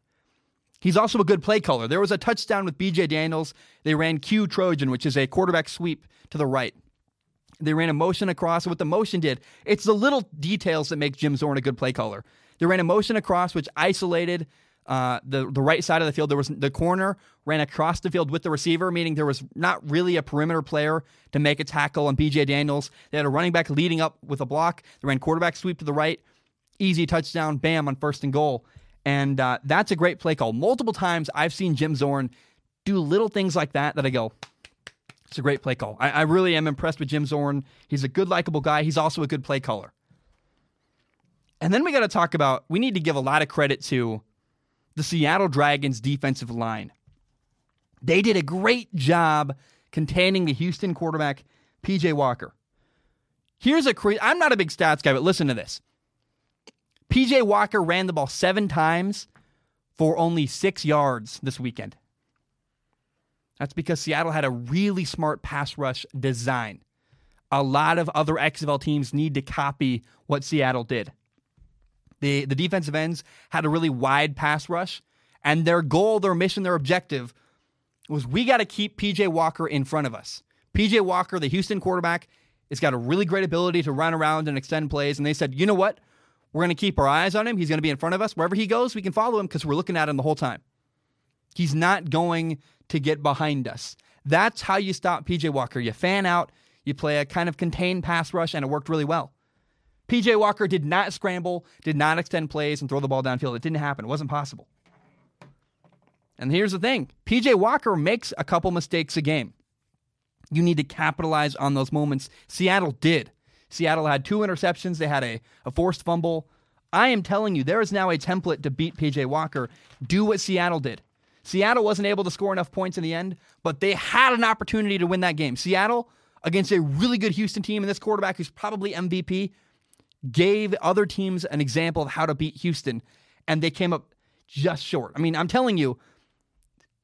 He's also a good play caller. There was a touchdown with BJ Daniels. They ran Q Trojan, which is a quarterback sweep to the right. They ran a motion across. What the motion did, it's the little details that make Jim Zorn a good play caller. They ran a motion across, which isolated uh, the the right side of the field. There was the corner ran across the field with the receiver, meaning there was not really a perimeter player to make a tackle on BJ Daniels. They had a running back leading up with a block. They ran quarterback sweep to the right, easy touchdown, bam on first and goal, and uh, that's a great play call. Multiple times I've seen Jim Zorn do little things like that that I go. It's a great play call. I, I really am impressed with Jim Zorn. He's a good, likable guy. He's also a good play caller. And then we got to talk about, we need to give a lot of credit to the Seattle Dragons defensive line. They did a great job containing the Houston quarterback, PJ Walker. Here's a crazy, I'm not a big stats guy, but listen to this. PJ Walker ran the ball seven times for only six yards this weekend. That's because Seattle had a really smart pass rush design. A lot of other XFL teams need to copy what Seattle did. The the defensive ends had a really wide pass rush, and their goal, their mission, their objective was we got to keep PJ Walker in front of us. PJ Walker, the Houston quarterback, has got a really great ability to run around and extend plays. And they said, you know what? We're going to keep our eyes on him. He's going to be in front of us. Wherever he goes, we can follow him because we're looking at him the whole time. He's not going to get behind us. That's how you stop PJ Walker. You fan out, you play a kind of contained pass rush, and it worked really well. PJ Walker did not scramble, did not extend plays and throw the ball downfield. It didn't happen. It wasn't possible. And here's the thing PJ Walker makes a couple mistakes a game. You need to capitalize on those moments. Seattle did. Seattle had two interceptions, they had a, a forced fumble. I am telling you, there is now a template to beat PJ Walker. Do what Seattle did. Seattle wasn't able to score enough points in the end, but they had an opportunity to win that game. Seattle, against a really good Houston team, and this quarterback who's probably MVP, gave other teams an example of how to beat Houston, and they came up just short. I mean, I'm telling you,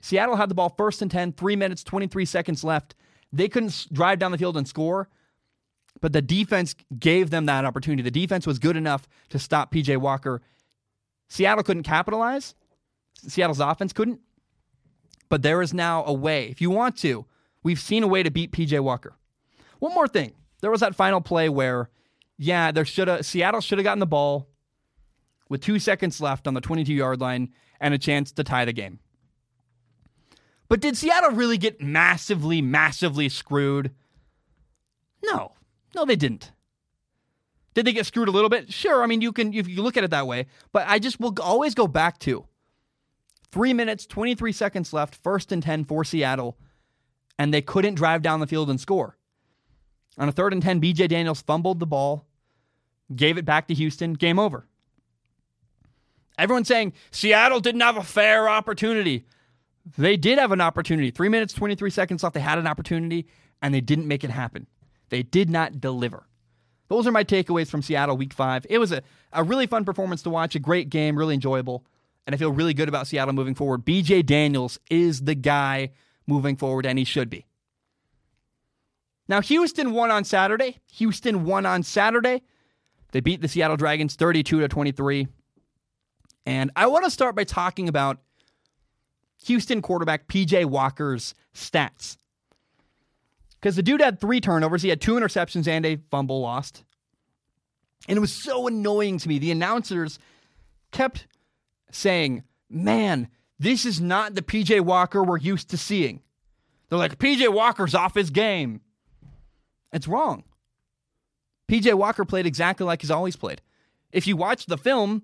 Seattle had the ball first and 10, three minutes, 23 seconds left. They couldn't drive down the field and score, but the defense gave them that opportunity. The defense was good enough to stop PJ Walker. Seattle couldn't capitalize. Seattle's offense couldn't. But there is now a way. If you want to, we've seen a way to beat PJ Walker. One more thing. There was that final play where yeah, there should have Seattle should have gotten the ball with two seconds left on the 22 yard line and a chance to tie the game. But did Seattle really get massively, massively screwed? No, no, they didn't. Did they get screwed a little bit? Sure. I mean, you can if you look at it that way. But I just will always go back to three minutes, 23 seconds left, first and 10 for Seattle, and they couldn't drive down the field and score. On a third and 10, BJ Daniels fumbled the ball, gave it back to Houston, game over. Everyone's saying Seattle didn't have a fair opportunity. They did have an opportunity. Three minutes, 23 seconds left. They had an opportunity, and they didn't make it happen. They did not deliver. Those are my takeaways from Seattle week five. It was a, a really fun performance to watch, a great game, really enjoyable. And I feel really good about Seattle moving forward. BJ Daniels is the guy moving forward, and he should be. Now, Houston won on Saturday. Houston won on Saturday. They beat the Seattle Dragons 32 to 23. And I want to start by talking about Houston quarterback PJ Walker's stats. Because the dude had three turnovers, he had two interceptions and a fumble lost. And it was so annoying to me. The announcers kept saying, Man, this is not the PJ Walker we're used to seeing. They're like, PJ Walker's off his game. It's wrong. PJ Walker played exactly like he's always played. If you watch the film,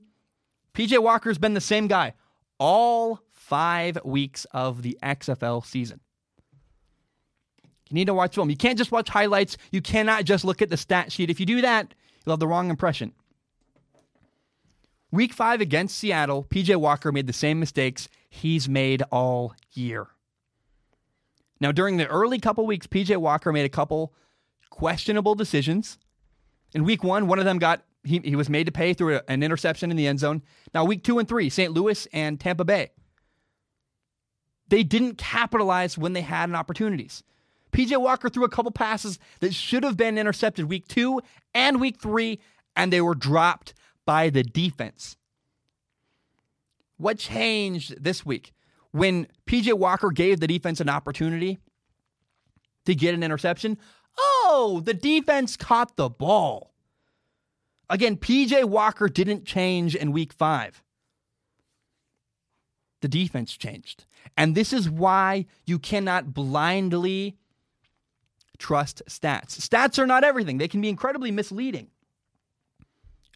PJ Walker's been the same guy all five weeks of the XFL season. You need to watch film. You can't just watch highlights. You cannot just look at the stat sheet. If you do that, you'll have the wrong impression. Week five against Seattle, PJ Walker made the same mistakes he's made all year. Now, during the early couple weeks, PJ Walker made a couple questionable decisions. In week one, one of them got he, he was made to pay through a, an interception in the end zone. Now, week two and three, St. Louis and Tampa Bay. They didn't capitalize when they had an opportunities. PJ Walker threw a couple passes that should have been intercepted week two and week three, and they were dropped by the defense. What changed this week? When PJ Walker gave the defense an opportunity to get an interception, oh, the defense caught the ball. Again, PJ Walker didn't change in week five. The defense changed. And this is why you cannot blindly trust stats. Stats are not everything, they can be incredibly misleading.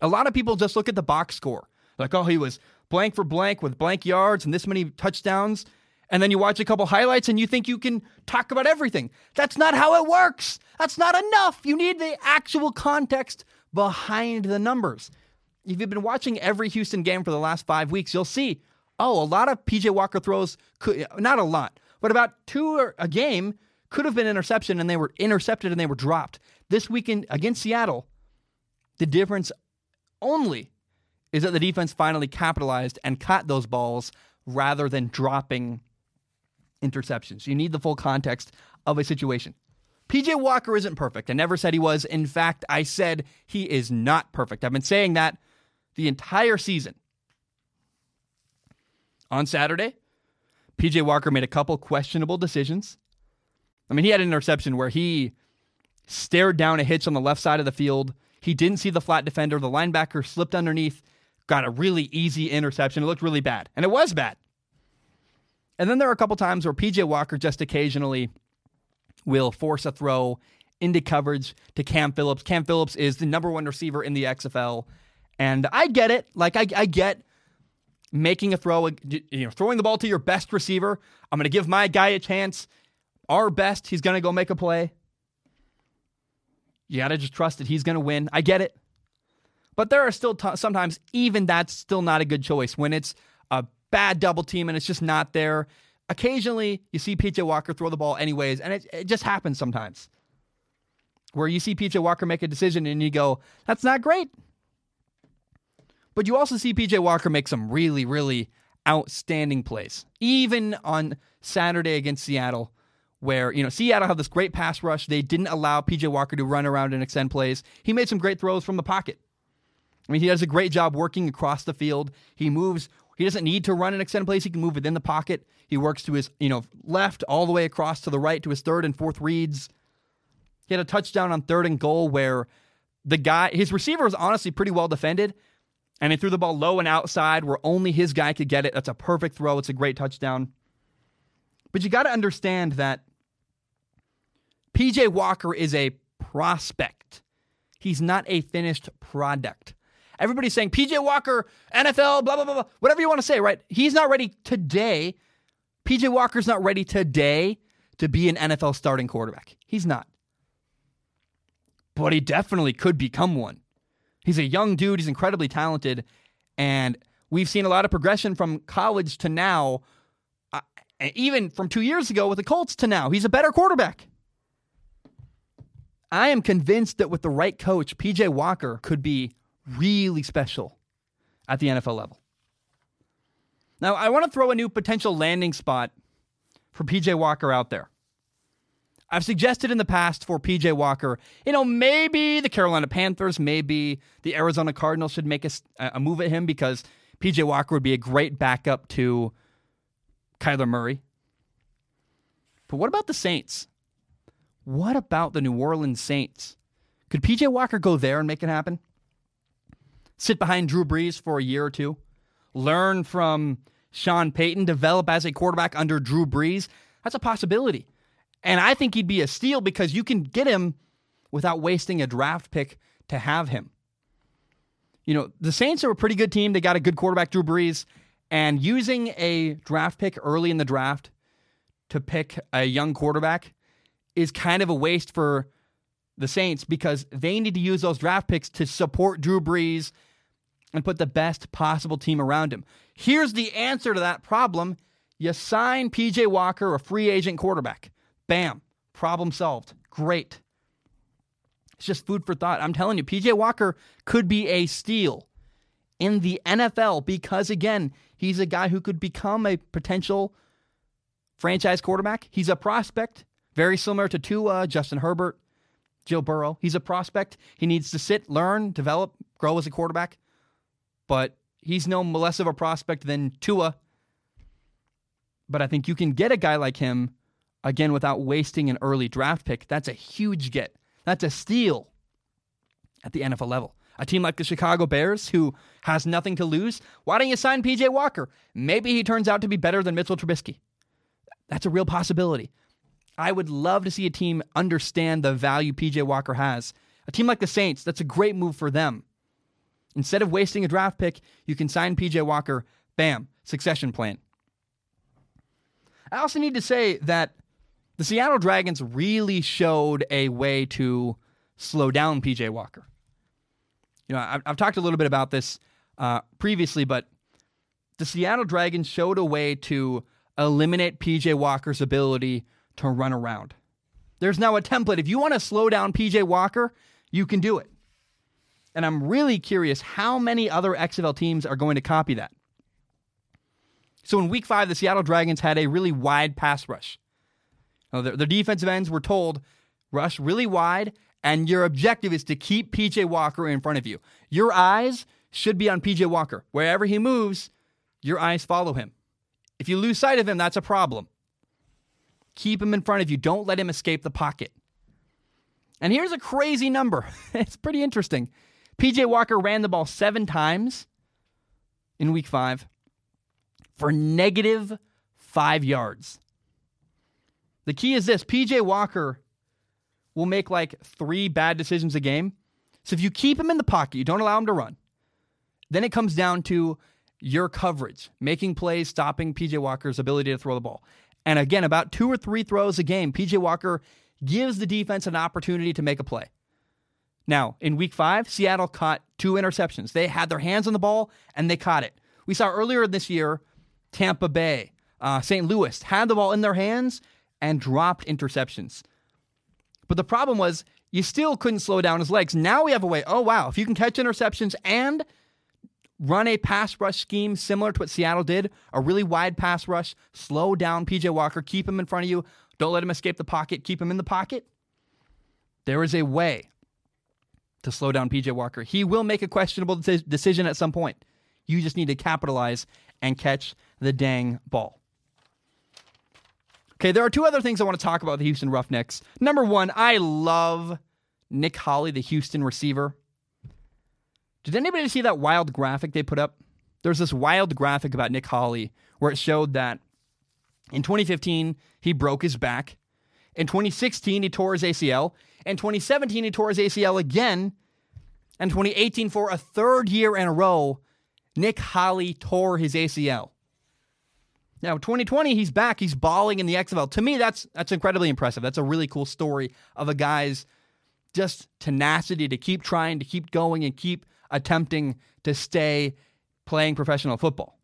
A lot of people just look at the box score, like, oh, he was blank for blank with blank yards and this many touchdowns. And then you watch a couple highlights and you think you can talk about everything. That's not how it works. That's not enough. You need the actual context behind the numbers. If you've been watching every Houston game for the last five weeks, you'll see, oh, a lot of PJ Walker throws, could, not a lot, but about two a game could have been interception and they were intercepted and they were dropped. This weekend against Seattle, the difference only is that the defense finally capitalized and caught those balls rather than dropping interceptions. You need the full context of a situation. PJ Walker isn't perfect. I never said he was. In fact, I said he is not perfect. I've been saying that the entire season. On Saturday, PJ Walker made a couple questionable decisions. I mean, he had an interception where he stared down a hitch on the left side of the field. He didn't see the flat defender. The linebacker slipped underneath, got a really easy interception. It looked really bad, and it was bad. And then there are a couple times where PJ Walker just occasionally will force a throw into coverage to Cam Phillips. Cam Phillips is the number one receiver in the XFL. And I get it. Like, I, I get making a throw, you know, throwing the ball to your best receiver. I'm going to give my guy a chance. Our best, he's going to go make a play. You got to just trust that he's going to win. I get it. But there are still t- sometimes, even that's still not a good choice when it's a bad double team and it's just not there. Occasionally, you see PJ Walker throw the ball anyways, and it, it just happens sometimes. Where you see PJ Walker make a decision and you go, that's not great. But you also see PJ Walker make some really, really outstanding plays. Even on Saturday against Seattle, where, you know, Seattle had this great pass rush. They didn't allow PJ Walker to run around and extend plays. He made some great throws from the pocket. I mean, he does a great job working across the field. He moves he doesn't need to run an extended plays. He can move within the pocket. He works to his, you know, left all the way across to the right to his third and fourth reads. He had a touchdown on third and goal where the guy, his receiver was honestly pretty well defended, and he threw the ball low and outside where only his guy could get it. That's a perfect throw. It's a great touchdown. But you got to understand that PJ Walker is a prospect. He's not a finished product. Everybody's saying PJ Walker, NFL, blah, blah, blah, blah, whatever you want to say, right? He's not ready today. PJ Walker's not ready today to be an NFL starting quarterback. He's not. But he definitely could become one. He's a young dude, he's incredibly talented, and we've seen a lot of progression from college to now, uh, even from two years ago with the Colts to now. He's a better quarterback. I am convinced that with the right coach, PJ Walker could be really special at the NFL level. Now, I want to throw a new potential landing spot for PJ Walker out there. I've suggested in the past for PJ Walker, you know, maybe the Carolina Panthers, maybe the Arizona Cardinals should make a, a move at him because PJ Walker would be a great backup to Kyler Murray. But what about the Saints? What about the New Orleans Saints? Could PJ Walker go there and make it happen? Sit behind Drew Brees for a year or two, learn from Sean Payton, develop as a quarterback under Drew Brees. That's a possibility. And I think he'd be a steal because you can get him without wasting a draft pick to have him. You know, the Saints are a pretty good team. They got a good quarterback, Drew Brees, and using a draft pick early in the draft to pick a young quarterback is kind of a waste for the Saints because they need to use those draft picks to support Drew Brees and put the best possible team around him. Here's the answer to that problem you sign PJ Walker, a free agent quarterback. Bam, problem solved. Great. It's just food for thought. I'm telling you, PJ Walker could be a steal in the NFL because, again, he's a guy who could become a potential franchise quarterback. He's a prospect Very similar to Tua, Justin Herbert, Joe Burrow. He's a prospect. He needs to sit, learn, develop, grow as a quarterback. But he's no less of a prospect than Tua. But I think you can get a guy like him again without wasting an early draft pick. That's a huge get. That's a steal at the NFL level. A team like the Chicago Bears, who has nothing to lose, why don't you sign PJ Walker? Maybe he turns out to be better than Mitchell Trubisky. That's a real possibility. I would love to see a team understand the value PJ Walker has. A team like the Saints, that's a great move for them. Instead of wasting a draft pick, you can sign PJ Walker. Bam, succession plan. I also need to say that the Seattle Dragons really showed a way to slow down PJ Walker. You know, I've, I've talked a little bit about this uh, previously, but the Seattle Dragons showed a way to eliminate PJ Walker's ability to run around. There's now a template. If you want to slow down PJ Walker, you can do it. And I'm really curious how many other XFL teams are going to copy that. So in week five, the Seattle Dragons had a really wide pass rush. Now, their, their defensive ends were told rush really wide, and your objective is to keep PJ Walker in front of you. Your eyes should be on PJ Walker. Wherever he moves, your eyes follow him. If you lose sight of him, that's a problem. Keep him in front of you. Don't let him escape the pocket. And here's a crazy number. it's pretty interesting. PJ Walker ran the ball seven times in week five for negative five yards. The key is this PJ Walker will make like three bad decisions a game. So if you keep him in the pocket, you don't allow him to run, then it comes down to your coverage, making plays, stopping PJ Walker's ability to throw the ball. And again, about two or three throws a game, PJ Walker gives the defense an opportunity to make a play. Now, in week five, Seattle caught two interceptions. They had their hands on the ball and they caught it. We saw earlier this year, Tampa Bay, uh, St. Louis had the ball in their hands and dropped interceptions. But the problem was you still couldn't slow down his legs. Now we have a way. Oh, wow. If you can catch interceptions and run a pass rush scheme similar to what Seattle did, a really wide pass rush, slow down PJ Walker, keep him in front of you, don't let him escape the pocket, keep him in the pocket. There is a way to slow down PJ Walker. He will make a questionable decision at some point. You just need to capitalize and catch the dang ball. Okay, there are two other things I want to talk about the Houston Roughnecks. Number one, I love Nick Holley, the Houston receiver. Did anybody see that wild graphic they put up? There's this wild graphic about Nick Holley where it showed that in 2015, he broke his back. In 2016, he tore his ACL. In 2017, he tore his ACL again. And 2018, for a third year in a row, Nick Holley tore his ACL. Now, 2020, he's back. He's balling in the XFL. To me, that's that's incredibly impressive. That's a really cool story of a guy's just tenacity to keep trying, to keep going, and keep attempting to stay playing professional football.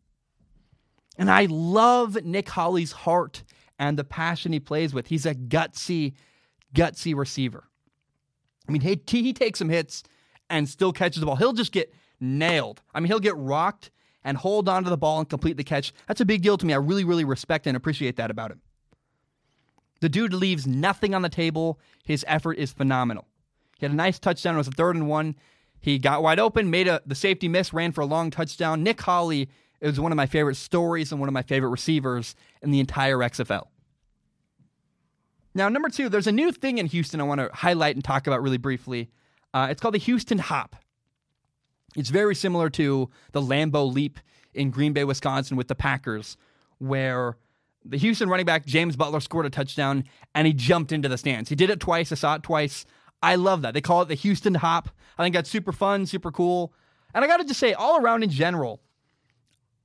And I love Nick Holley's heart and the passion he plays with. He's a gutsy, gutsy receiver. I mean, he, he takes some hits and still catches the ball. He'll just get nailed. I mean, he'll get rocked and hold on to the ball and complete the catch. That's a big deal to me. I really, really respect and appreciate that about him. The dude leaves nothing on the table. His effort is phenomenal. He had a nice touchdown. It was a third and one. He got wide open, made a the safety miss, ran for a long touchdown. Nick Holley is one of my favorite stories and one of my favorite receivers in the entire XFL. Now, number two, there's a new thing in Houston I want to highlight and talk about really briefly. Uh, it's called the Houston Hop. It's very similar to the Lambeau Leap in Green Bay, Wisconsin with the Packers, where the Houston running back James Butler scored a touchdown and he jumped into the stands. He did it twice. I saw it twice. I love that. They call it the Houston Hop. I think that's super fun, super cool. And I got to just say, all around in general,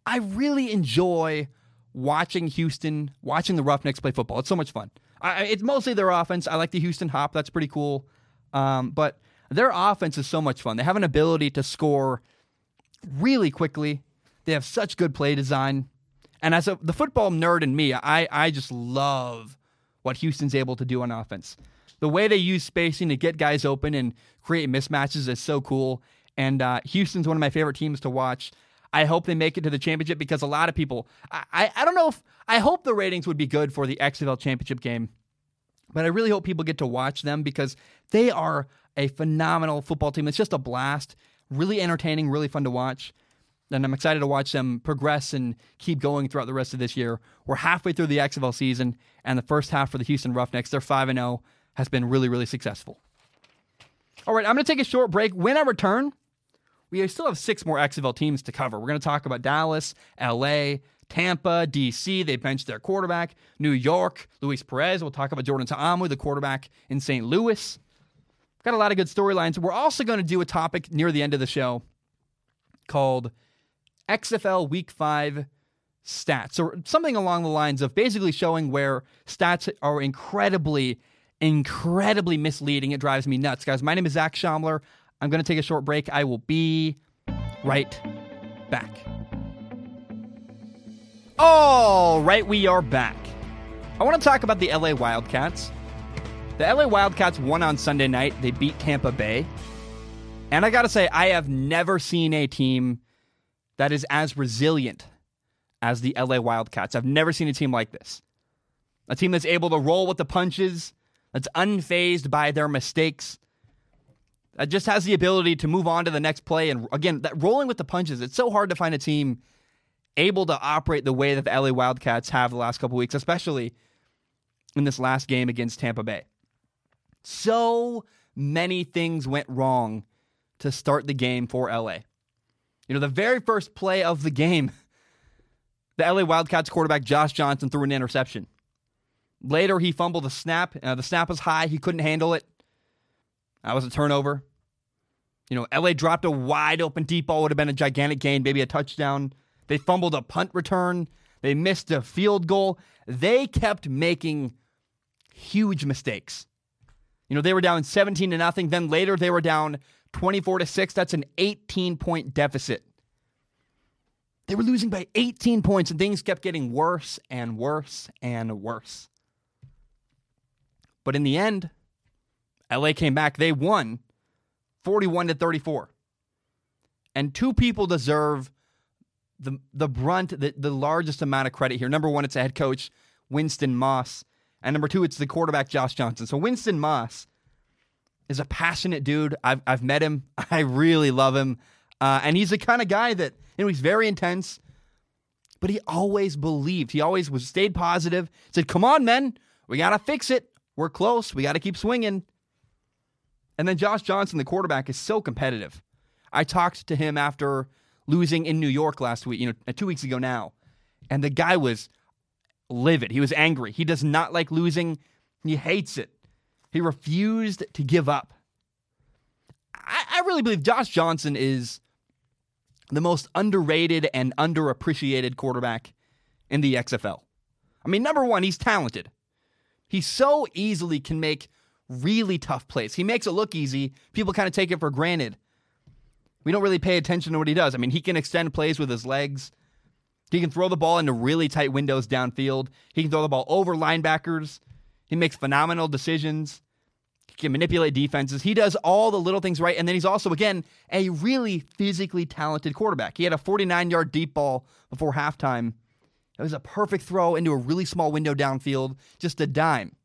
I really enjoy watching Houston, watching the Roughnecks play football. It's so much fun. I, it's mostly their offense. I like the Houston Hop. That's pretty cool. Um, but their offense is so much fun. They have an ability to score really quickly. They have such good play design. And as a, the football nerd in me, I, I just love what Houston's able to do on offense. The way they use spacing to get guys open and create mismatches is so cool. And uh, Houston's one of my favorite teams to watch. I hope they make it to the championship because a lot of people, I, I, I don't know if, I hope the ratings would be good for the XFL championship game. But I really hope people get to watch them because they are a phenomenal football team. It's just a blast, really entertaining, really fun to watch. And I'm excited to watch them progress and keep going throughout the rest of this year. We're halfway through the XFL season, and the first half for the Houston Roughnecks, they're 5 and 0, has been really, really successful. All right, I'm going to take a short break. When I return, we still have six more XFL teams to cover. We're going to talk about Dallas, LA, Tampa, DC. They benched their quarterback. New York, Luis Perez. We'll talk about Jordan Ta'amu, the quarterback in St. Louis. Got a lot of good storylines. We're also going to do a topic near the end of the show called XFL Week 5 stats, or something along the lines of basically showing where stats are incredibly, incredibly misleading. It drives me nuts. Guys, my name is Zac Shomler. I'm going to take a short break. I will be right back. All right, we are back. I want to talk about the LA Wildcats. The LA Wildcats won on Sunday night. They beat Tampa Bay. And I got to say, I have never seen a team that is as resilient as the LA Wildcats. I've never seen a team like this. A team that's able to roll with the punches, that's unfazed by their mistakes, that just has the ability to move on to the next play. And again, that rolling with the punches, it's so hard to find a team able to operate the way that the LA Wildcats have the last couple weeks, especially in this last game against Tampa Bay. So many things went wrong to start the game for LA. You know, the very first play of the game, the LA Wildcats quarterback Josh Johnson threw an interception. Later, he fumbled the snap. Uh, the snap was high. He couldn't handle it. That was a turnover. You know, LA dropped a wide open deep ball, would have been a gigantic gain, maybe a touchdown. They fumbled a punt return. They missed a field goal. They kept making huge mistakes. You know, they were down 17 to nothing. Then later they were down 24 to 6. That's an 18 point deficit. They were losing by 18 points and things kept getting worse and worse and worse. But in the end, LA came back. They won 41 to 34. And two people deserve the the brunt, the, the largest amount of credit here. Number one, it's a head coach, Winston Moss. And number two, it's the quarterback, Josh Johnson. So Winston Moss is a passionate dude. I've, I've met him. I really love him. Uh, and he's the kind of guy that, you know, he's very intense, but he always believed. He always was stayed positive, said, come on, men. We got to fix it. We're close. We got to keep swinging. And then Josh Johnson, the quarterback, is so competitive. I talked to him after losing in New York last week, you know, uh, two weeks ago now. And the guy was livid. He was angry. He does not like losing. He hates it. He refused to give up. I, I really believe Josh Johnson is the most underrated and underappreciated quarterback in the XFL. I mean, number one, he's talented. He so easily can make really tough plays. He makes it look easy. People kind of take it for granted. We don't really pay attention to what he does. I mean, he can extend plays with his legs. He can throw the ball into really tight windows downfield. He can throw the ball over linebackers. He makes phenomenal decisions. He can manipulate defenses. He does all the little things right. And then he's also, again, a really physically talented quarterback. He had a 49 yard deep ball before halftime. It was a perfect throw into a really small window downfield, just a dime.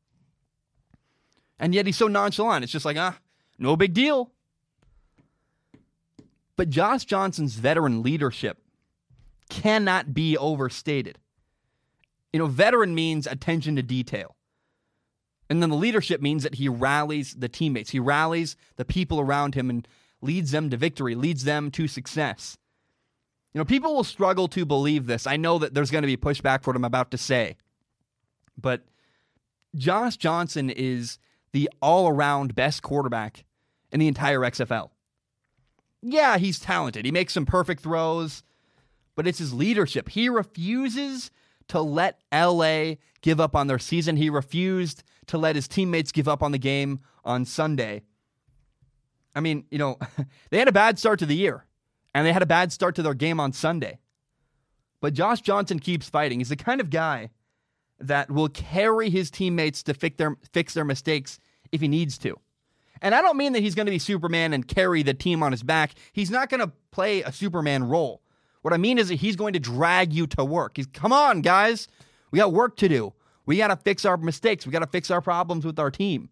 And yet he's so nonchalant. It's just like, ah, no big deal. But Josh Johnson's veteran leadership cannot be overstated. You know, veteran means attention to detail. And then the leadership means that he rallies the teammates, he rallies the people around him and leads them to victory, leads them to success. You know, people will struggle to believe this. I know that there's going to be pushback for what I'm about to say. But Josh Johnson is the all around best quarterback in the entire XFL. Yeah, he's talented. He makes some perfect throws but it's his leadership. He refuses to let LA give up on their season. He refused to let his teammates give up on the game on Sunday. I mean, you know, they had a bad start to the year, and they had a bad start to their game on Sunday. But Josh Johnson keeps fighting. He's the kind of guy that will carry his teammates to fix their fix their mistakes if he needs to. And I don't mean that he's going to be Superman and carry the team on his back. He's not going to play a Superman role. What I mean is that he's going to drag you to work. He's, come on, guys. We got work to do. We got to fix our mistakes. We got to fix our problems with our team.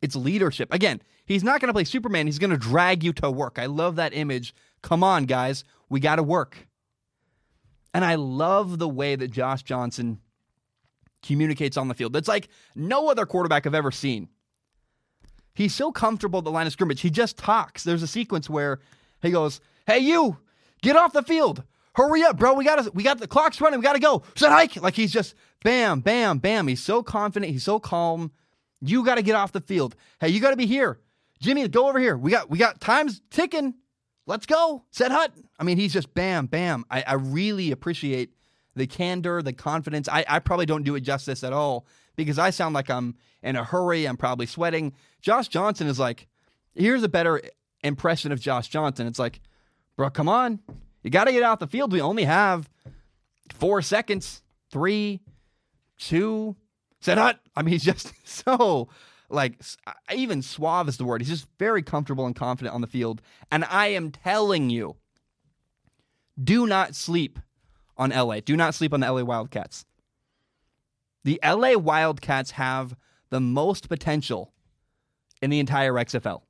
It's leadership. Again, he's not going to play Superman. He's going to drag you to work. I love that image. Come on, guys. We got to work. And I love the way that Josh Johnson communicates on the field. That's like no other quarterback I've ever seen. He's so comfortable at the line of scrimmage. He just talks. There's a sequence where he goes, "Hey, you, get off the field. Hurry up, bro. We got we got the clock's running. We got to go. Set hike." Like he's just bam, bam, bam. He's so confident. He's so calm. You got to get off the field. Hey, you got to be here. Jimmy, go over here. We got we got time's ticking. Let's go. Set hut. I mean, he's just bam, bam. I, I really appreciate the candor, the confidence. I, I probably don't do it justice at all because I sound like I'm in a hurry. I'm probably sweating. Josh Johnson is like, here's a better impression of Josh Johnson. It's like, bro, come on. You got to get out the field. We only have four seconds. Three, two, set hut. I mean, he's just so like even suave is the word. He's just very comfortable and confident on the field. And I am telling you, do not sleep on LA. Do not sleep on the LA Wildcats. The LA Wildcats have the most potential in the entire XFL.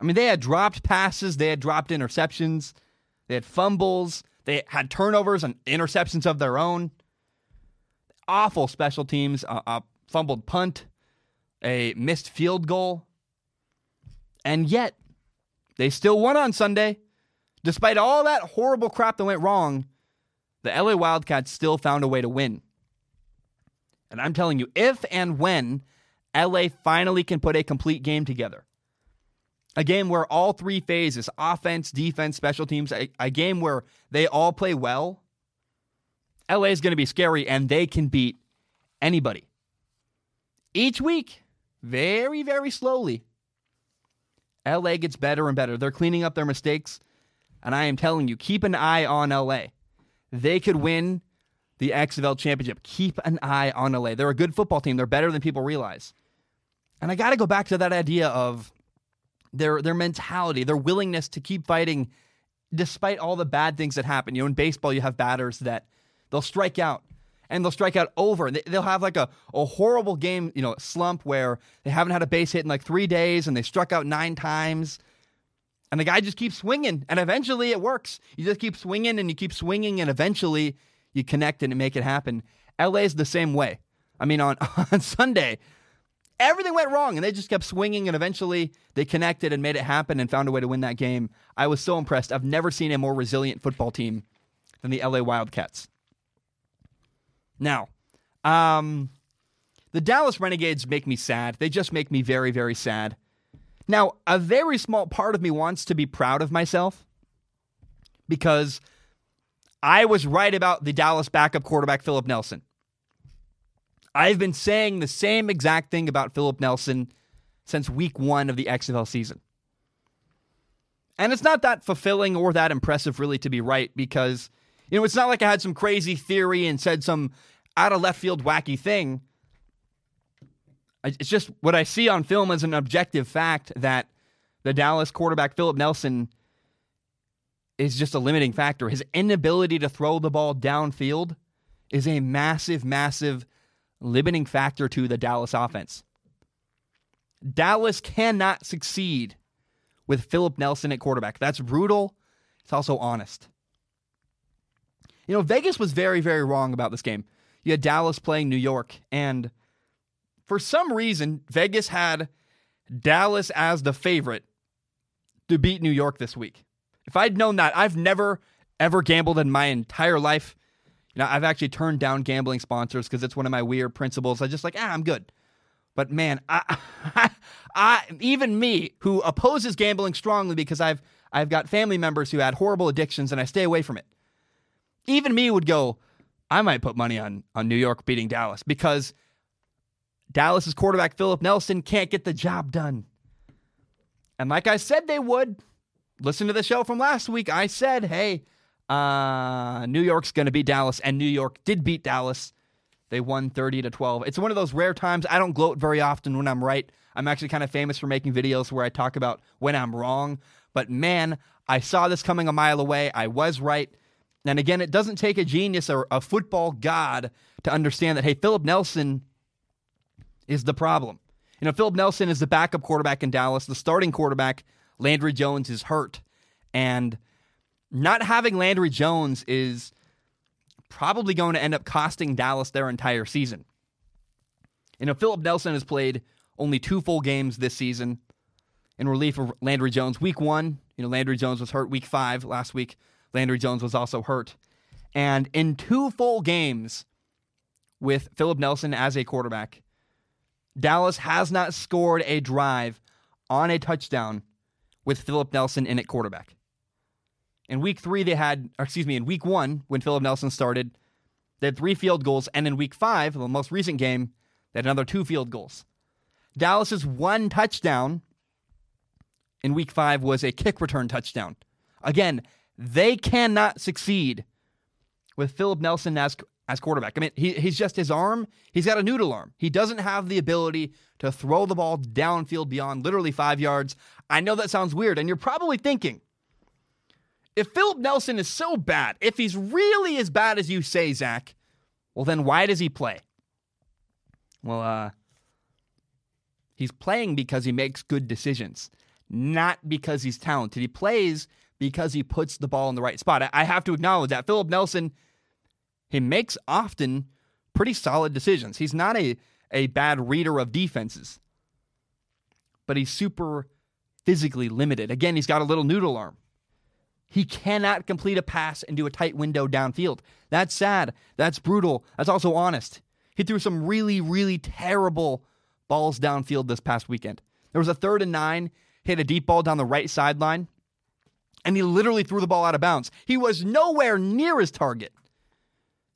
I mean, they had dropped passes, they had dropped interceptions, they had fumbles, they had turnovers and interceptions of their own. Awful special teams, a, a fumbled punt a missed field goal. And yet, they still won on Sunday. Despite all that horrible crap that went wrong, the LA Wildcats still found a way to win. And I'm telling you, if and when LA finally can put a complete game together, a game where all three phases offense, defense, special teams a, a game where they all play well LA is going to be scary and they can beat anybody. Each week, very, very slowly, LA gets better and better. They're cleaning up their mistakes. And I am telling you, keep an eye on LA. They could win the XFL championship. Keep an eye on LA. They're a good football team. They're better than people realize. And I got to go back to that idea of their their mentality, their willingness to keep fighting despite all the bad things that happen. You know, in baseball, you have batters that they'll strike out and they'll strike out over. And they'll have like a, a horrible game, you know, slump where they haven't had a base hit in like three days and they struck out nine times. And the guy just keeps swinging, and eventually it works. You just keep swinging and you keep swinging, and eventually you connect and make it happen. LA is the same way. I mean, on, on Sunday, everything went wrong, and they just kept swinging, and eventually they connected and made it happen and found a way to win that game. I was so impressed. I've never seen a more resilient football team than the LA Wildcats. Now, um, the Dallas Renegades make me sad. They just make me very, very sad. Now, a very small part of me wants to be proud of myself because I was right about the Dallas backup quarterback, Philip Nelson. I've been saying the same exact thing about Philip Nelson since week one of the XFL season. And it's not that fulfilling or that impressive, really, to be right, because, you know, it's not like I had some crazy theory and said some out of left field wacky thing. It's just what I see on film as an objective fact that the Dallas quarterback, Philip Nelson, is just a limiting factor. His inability to throw the ball downfield is a massive, massive limiting factor to the Dallas offense. Dallas cannot succeed with Philip Nelson at quarterback. That's brutal. It's also honest. You know, Vegas was very, very wrong about this game you had Dallas playing New York. And for some reason, Vegas had Dallas as the favorite to beat New York this week. If I'd known that, I've never, ever gambled in my entire life. You know, I've actually turned down gambling sponsors because it's one of my weird principles. I just like, ah, I'm good. But man, I, I, I, even me who opposes gambling strongly because I've I've got family members who had horrible addictions and I stay away from it. Even me would go, I might put money on on New York beating Dallas because Dallas's quarterback Philip Nelson can't get the job done. And like I said they would, listen to the show from last week. I said, "Hey, uh, New York's going to beat Dallas," and New York did beat Dallas. They won 30 to 12. It's one of those rare times I don't gloat very often when I'm right. I'm actually kind of famous for making videos where I talk about when I'm wrong. But man, I saw this coming a mile away. I was right. And again, it doesn't take a genius or a football god to understand that, hey, Philip Nelson is the problem. You know, Philip Nelson is the backup quarterback in Dallas. The starting quarterback, Landry Jones, is hurt. And not having Landry Jones is probably going to end up costing Dallas their entire season. You know, Philip Nelson has played only two full games this season in relief of Landry Jones. Week one, you know, Landry Jones was hurt. Week five, last week, Landry Jones was also hurt. And in two full games with Philip Nelson as a quarterback, Dallas has not scored a drive on a touchdown with Philip Nelson in at quarterback. In week three, they had, excuse me, in week one, when Philip Nelson started, they had three field goals. And in week five, the most recent game, they had another two field goals. Dallas's one touchdown in week five was a kick return touchdown. Again, they cannot succeed with Philip Nelson as as quarterback. I mean, he, he's just his arm. He's got a noodle arm. He doesn't have the ability to throw the ball downfield beyond literally five yards. I know that sounds weird, and you're probably thinking, if Philip Nelson is so bad, if he's really as bad as you say, Zac, well, then why does he play? Well, uh, he's playing because he makes good decisions, not because he's talented. He plays because he puts the ball in the right spot. I have to acknowledge that Philip Nelson, he makes often pretty solid decisions. He's not a, a bad reader of defenses, but he's super physically limited. Again, he's got a little noodle arm. He cannot complete a pass into a tight window downfield. That's sad. That's brutal. That's also honest. He threw some really, really terrible balls downfield this past weekend. There was a third and nine, hit a deep ball down the right sideline, and he literally threw the ball out of bounds. He was nowhere near his target.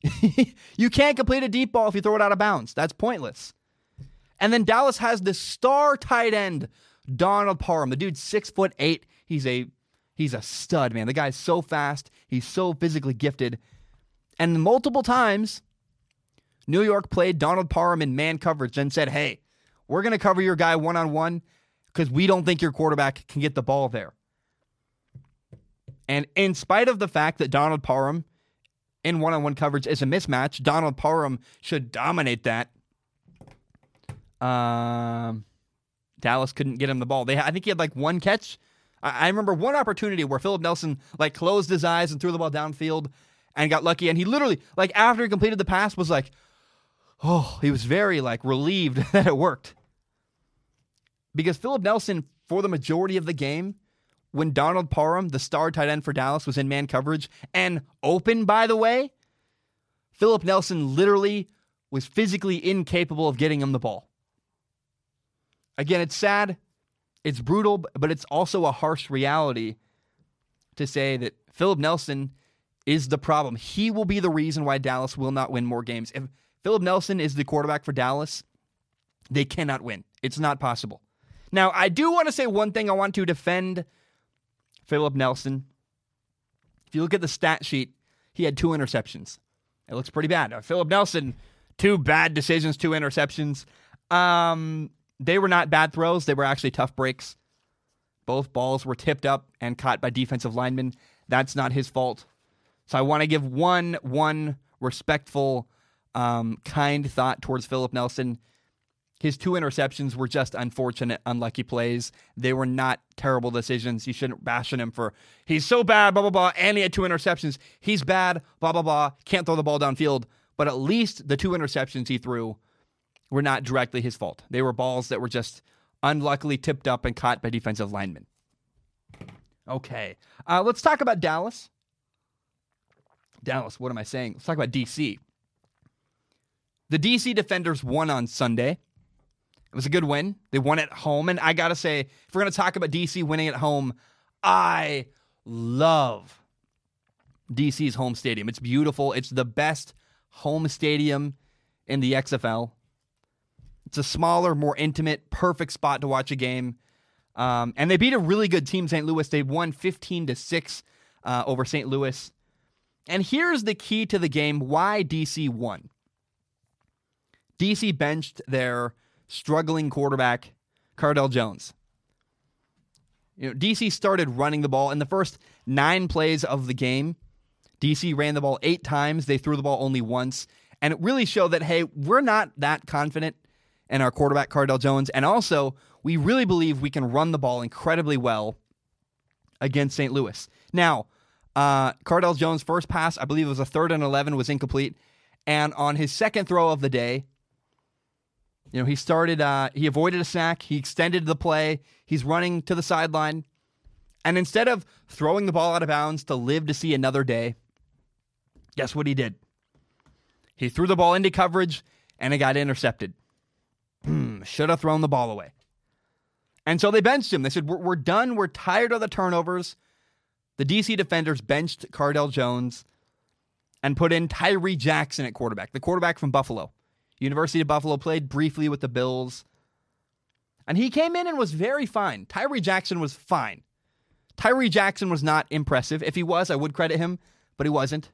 you can't complete a deep ball if you throw it out of bounds. That's pointless. And then Dallas has this star tight end, Donald Parham. The dude's six foot eight. He's a He's a stud, man. The guy's so fast. He's so physically gifted. And multiple times, New York played Donald Parham in man coverage and said, hey, we're going to cover your guy one on one because we don't think your quarterback can get the ball there. And in spite of the fact that Donald Parham in one on one coverage is a mismatch, Donald Parham should dominate that. Um, Dallas couldn't get him the ball. They, I think he had like one catch I, remember one opportunity where Philip Nelson like closed his eyes and threw the ball downfield and got lucky. And he literally, like after he completed the pass, was like, oh, he was very like relieved that it worked. Because Philip Nelson, for the majority of the game, when Donald Parham, the star tight end for Dallas, was in man coverage and open, by the way, Philip Nelson literally was physically incapable of getting him the ball. Again, it's sad. It's brutal, but it's also a harsh reality to say that Philip Nelson is the problem. He will be the reason why Dallas will not win more games. If Philip Nelson is the quarterback for Dallas, they cannot win. It's not possible. Now, I do want to say one thing. I want to defend Philip Nelson. If you look at the stat sheet, he had two interceptions. It looks pretty bad. Philip Nelson, two bad decisions, two interceptions. Um, they were not bad throws. They were actually tough breaks. Both balls were tipped up and caught by defensive linemen. That's not his fault. So I want to give one one respectful, um, kind thought towards Philip Nelson. His two interceptions were just unfortunate, unlucky plays. They were not terrible decisions. You shouldn't bash on him for he's so bad, blah blah blah, and he had two interceptions. He's bad, blah blah blah. Can't throw the ball downfield. But at least the two interceptions he threw were not directly his fault. They were balls that were just unluckily tipped up and caught by defensive linemen. Okay. Uh, let's talk about Dallas. Dallas, what am I saying? Let's talk about DC. The DC Defenders won on Sunday. It was a good win. They won at home. And I got to say, if we're going to talk about DC winning at home, I love DC's home stadium. It's beautiful. It's the best home stadium in the XFL. It's a smaller, more intimate, perfect spot to watch a game. Um, and they beat a really good team, St. Louis. They won 15 to 6 uh, over St. Louis. And here's the key to the game why DC won. DC benched their struggling quarterback, Cardale Jones. You know, DC started running the ball in the first nine plays of the game. DC ran the ball eight times. They threw the ball only once. And it really showed that, hey, we're not that confident in our quarterback, Cardale Jones. And also, we really believe we can run the ball incredibly well against St. Louis. Now, uh, Cardale Jones' first pass, I believe it was a third and 11, was incomplete. And on his second throw of the day, you know, he started, uh, he avoided a sack, he extended the play, he's running to the sideline. And instead of throwing the ball out of bounds to live to see another day, guess what he did? He threw the ball into coverage and it got intercepted. Hmm, should have thrown the ball away. And so they benched him. They said, we're, we're done. We're tired of the turnovers. The DC defenders benched Cardale Jones and put in Tyree Jackson at quarterback, the quarterback from Buffalo. University of Buffalo played briefly with the Bills. And he came in and was very fine. Tyree Jackson was fine. Tyree Jackson was not impressive. If he was, I would credit him, but he wasn't.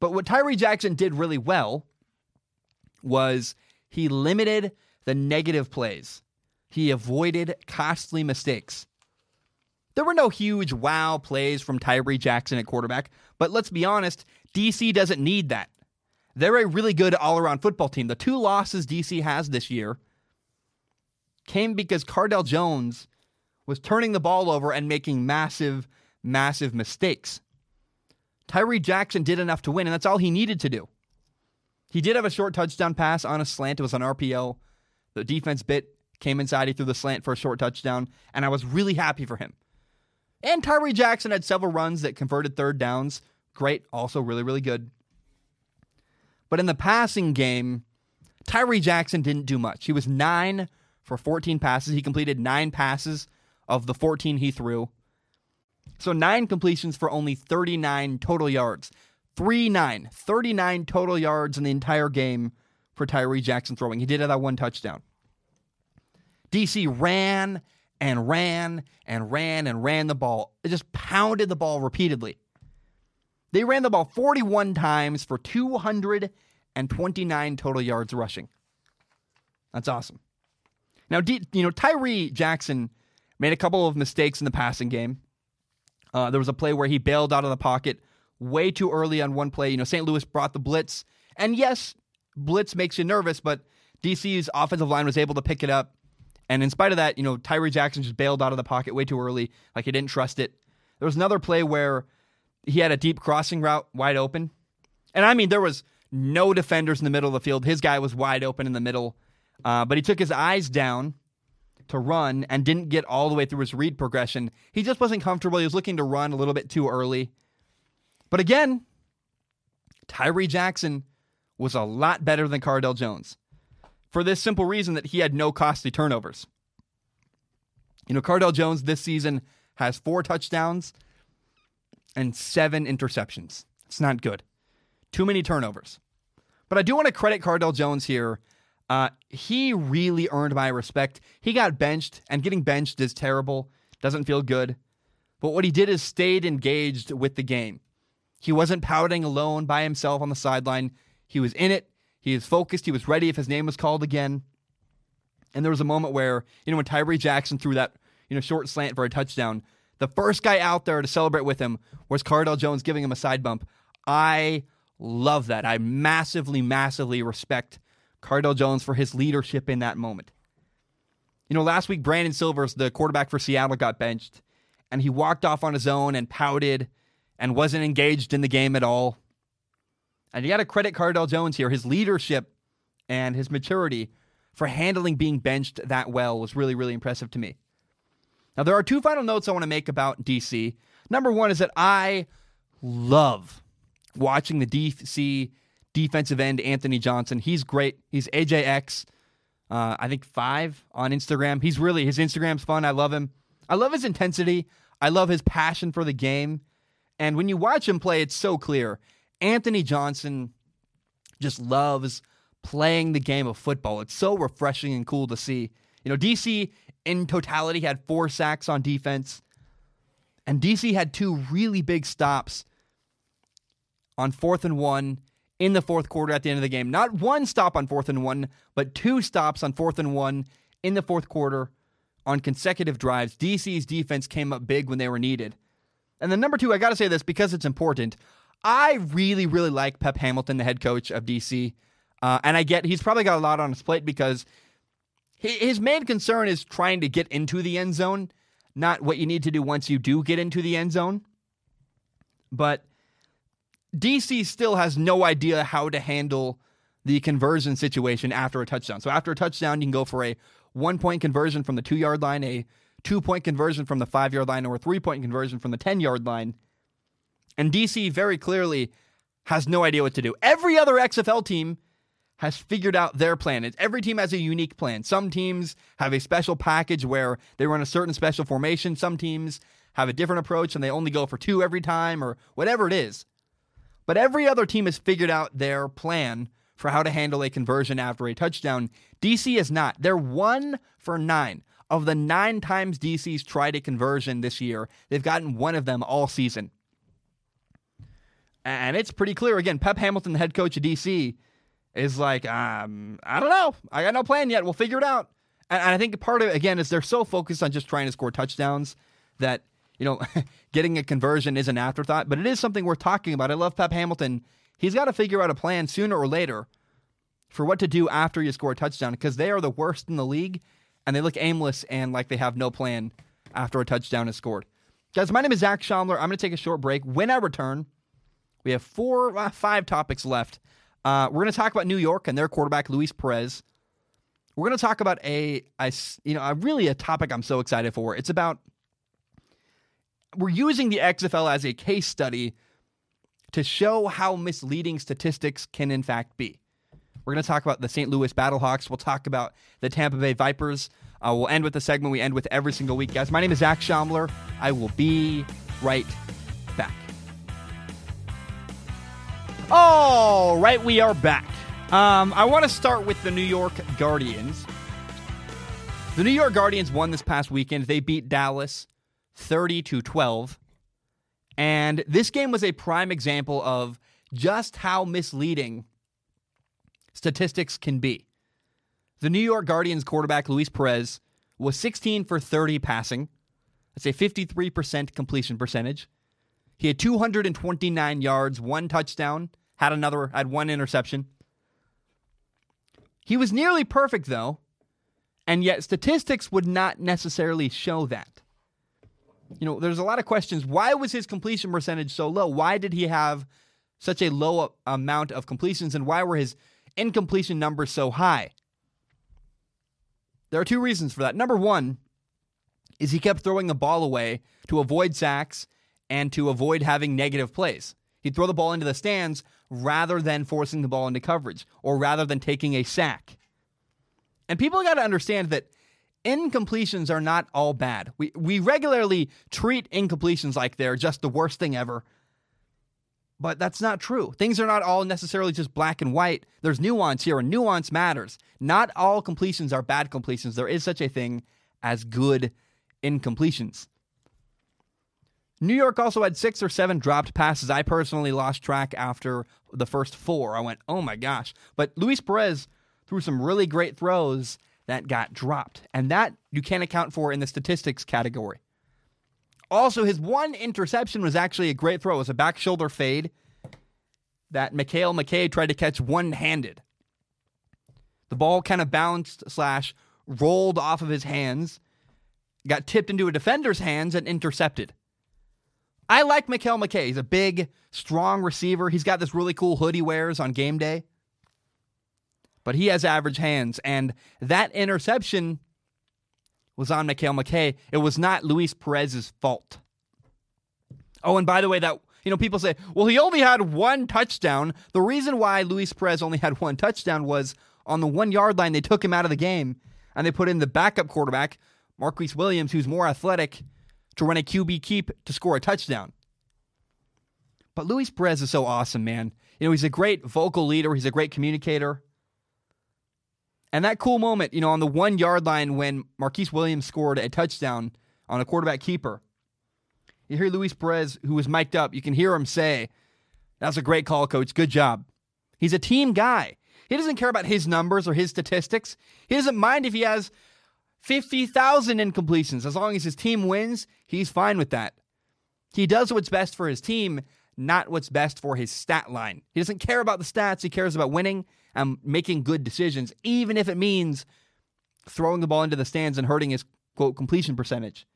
But what Tyree Jackson did really well was he limited the negative plays. He avoided costly mistakes. There were no huge wow plays from Tyree Jackson at quarterback, but let's be honest, DC doesn't need that. They're a really good all around football team. The two losses DC has this year came because Cardale Jones was turning the ball over and making massive, massive mistakes. Tyree Jackson did enough to win, and that's all he needed to do. He did have a short touchdown pass on a slant. It was an RPO. The defense bit, came inside, he threw the slant for a short touchdown, and I was really happy for him. And Tyree Jackson had several runs that converted third downs. Great, also really, really good. But in the passing game, Tyree Jackson didn't do much. He was nine for 14 passes. He completed nine passes of the 14 he threw. So nine completions for only 39 total yards. 3 9, 39 total yards in the entire game for Tyree Jackson throwing. He did have that one touchdown. DC ran and ran and ran and ran the ball. It just pounded the ball repeatedly. They ran the ball 41 times for 229 total yards rushing. That's awesome. Now, you know, Tyree Jackson made a couple of mistakes in the passing game. Uh, there was a play where he bailed out of the pocket way too early on one play. You know, St. Louis brought the blitz, and yes, blitz makes you nervous, but DC's offensive line was able to pick it up. And in spite of that, you know, Tyree Jackson just bailed out of the pocket way too early, like he didn't trust it. There was another play where he had a deep crossing route wide open. And I mean, there was no defenders in the middle of the field. His guy was wide open in the middle. Uh, but he took his eyes down to run and didn't get all the way through his read progression. He just wasn't comfortable. He was looking to run a little bit too early. But again, Tyree Jackson was a lot better than Cardale Jones for this simple reason that he had no costly turnovers. You know, Cardale Jones this season has four touchdowns and seven interceptions. It's not good. Too many turnovers. But I do want to credit Cardale Jones here uh, he really earned my respect. He got benched, and getting benched is terrible. Doesn't feel good. But what he did is stayed engaged with the game. He wasn't pouting alone by himself on the sideline. He was in it. He was focused. He was ready if his name was called again. And there was a moment where, you know, when Tyree Jackson threw that, you know, short slant for a touchdown, the first guy out there to celebrate with him was Cardale Jones giving him a side bump. I love that. I massively, massively respect Cardale Jones for his leadership in that moment. You know, last week, Brandon Silvers, the quarterback for Seattle, got benched, and he walked off on his own and pouted and wasn't engaged in the game at all. And you got to credit Cardale Jones here. His leadership and his maturity for handling being benched that well was really, really impressive to me. Now, there are two final notes I want to make about DC. Number one is that I love watching the DC defensive end Anthony Johnson. He's great. He's AJX, uh, I think five on Instagram. He's really his Instagram's fun. I love him. I love his intensity. I love his passion for the game. And when you watch him play, it's so clear. Anthony Johnson just loves playing the game of football. It's so refreshing and cool to see. You know, DC in totality had four sacks on defense, and DC had two really big stops on fourth and one in the fourth quarter at the end of the game. Not one stop on fourth and one, but two stops on fourth and one in the fourth quarter on consecutive drives. DC's defense came up big when they were needed. And then number two, I got to say this because it's important. I really, really like Pep Hamilton, the head coach of DC. Uh, and I get he's probably got a lot on his plate because his main concern is trying to get into the end zone, not what you need to do once you do get into the end zone. But DC still has no idea how to handle the conversion situation after a touchdown. So after a touchdown, you can go for a one point conversion from the two yard line, a two point conversion from the five yard line, or a three point conversion from the 10 yard line. And DC very clearly has no idea what to do. Every other XFL team has figured out their plan. It's, every team has a unique plan. Some teams have a special package where they run a certain special formation. Some teams have a different approach and they only go for two every time or whatever it is. But every other team has figured out their plan for how to handle a conversion after a touchdown. DC is not. They're one for nine. Of the nine times DC's tried a conversion this year, they've gotten one of them all season. And it's pretty clear. Again, Pep Hamilton, the head coach of DC, is like, um, I don't know. I got no plan yet. We'll figure it out. And, and I think part of it, again, is they're so focused on just trying to score touchdowns that, you know, getting a conversion is an afterthought, but it is something worth talking about. I love Pep Hamilton. He's got to figure out a plan sooner or later for what to do after you score a touchdown because they are the worst in the league and they look aimless and like they have no plan after a touchdown is scored. Guys, my name is Zac Shomler. I'm going to take a short break. When I return, we have four, uh, five topics left. Uh, we're going to talk about New York and their quarterback Luis Perez. We're going to talk about a, a, you know, a really a topic I'm so excited for. It's about we're using the XFL as a case study to show how misleading statistics can in fact be. We're going to talk about the St. Louis Battlehawks. We'll talk about the Tampa Bay Vipers. Uh, we'll end with the segment we end with every single week, guys. My name is Zac Shomler. I will be right back. All right, we are back. Um, I want to start with the New York Guardians. The New York Guardians won this past weekend. They beat Dallas 30 to 12. And this game was a prime example of just how misleading statistics can be. The New York Guardians quarterback Luis Perez was 16 for 30 passing. That's a 53% completion percentage. He had 229 yards, one touchdown, had another, had one interception. He was nearly perfect, though, and yet statistics would not necessarily show that. You know, there's a lot of questions. Why was his completion percentage so low? Why did he have such a low amount of completions, and why were his incompletion numbers so high? There are two reasons for that. Number one is he kept throwing the ball away to avoid sacks and to avoid having negative plays. He'd throw the ball into the stands rather than forcing the ball into coverage or rather than taking a sack. And people got to understand that incompletions are not all bad. We, we regularly treat incompletions like they're just the worst thing ever. But that's not true. Things are not all necessarily just black and white. There's nuance here, and nuance matters. Not all completions are bad completions. There is such a thing as good incompletions. New York also had six or seven dropped passes. I personally lost track after the first four. I went, oh my gosh. But Luis Perez threw some really great throws that got dropped. And that you can't account for in the statistics category. Also, his one interception was actually a great throw. It was a back shoulder fade that Mekale McKay tried to catch one handed. The ball kind of bounced slash rolled off of his hands, got tipped into a defender's hands, and intercepted. I like Mekale McKay. He's a big, strong receiver. He's got this really cool hood he wears on game day. But he has average hands. And that interception was on Mekale McKay. It was not Luis Perez's fault. Oh, and by the way, that you know, people say, well, he only had one touchdown. The reason why Luis Perez only had one touchdown was on the one yard line, they took him out of the game and they put in the backup quarterback, Marquise Williams, who's more athletic, to run a QB keep to score a touchdown. But Luis Perez is so awesome, man. You know, he's a great vocal leader, he's a great communicator. And that cool moment, you know, on the one yard line when Marquise Williams scored a touchdown on a quarterback keeper, you hear Luis Perez, who was mic'd up, you can hear him say, That's a great call, coach. Good job. He's a team guy. He doesn't care about his numbers or his statistics. He doesn't mind if he has 50,000 incompletions. As long as his team wins, he's fine with that. He does what's best for his team, not what's best for his stat line. He doesn't care about the stats, he cares about winning and making good decisions, even if it means throwing the ball into the stands and hurting his quote completion percentage.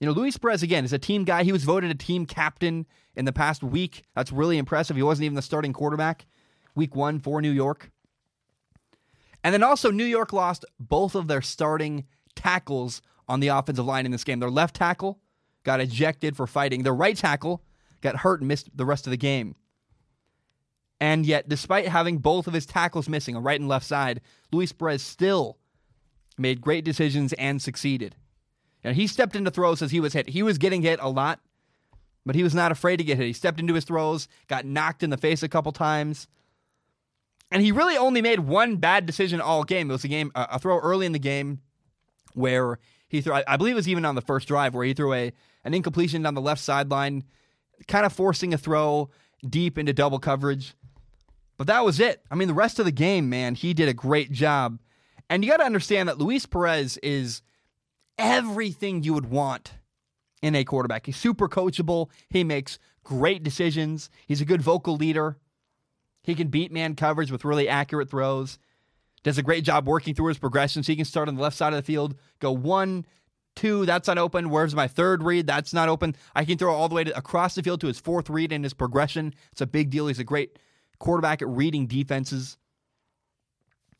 You know, Luis Perez, again, is a team guy. He was voted a team captain in the past week. That's really impressive. He wasn't even the starting quarterback week one for New York. And then also, New York lost both of their starting tackles on the offensive line in this game. Their left tackle got ejected for fighting, their right tackle got hurt and missed the rest of the game. And yet, despite having both of his tackles missing, a right and left side, Luis Perez still made great decisions and succeeded. And he stepped into throws as he was hit. He was getting hit a lot, but he was not afraid to get hit. He stepped into his throws, got knocked in the face a couple times. And he really only made one bad decision all game. It was a game, a throw early in the game where he threw, I believe it was even on the first drive, where he threw a an incompletion down the left sideline, kind of forcing a throw deep into double coverage. But that was it. I mean, the rest of the game, man, he did a great job. And you got to understand that Luis Perez is everything you would want in a quarterback. He's super coachable. He makes great decisions. He's a good vocal leader. He can beat man coverage with really accurate throws. Does a great job working through his progressions. He can start on the left side of the field, go one, two, that's not open. Where's my third read? That's not open. I can throw all the way to, across the field to his fourth read in his progression. It's a big deal. He's a great quarterback at reading defenses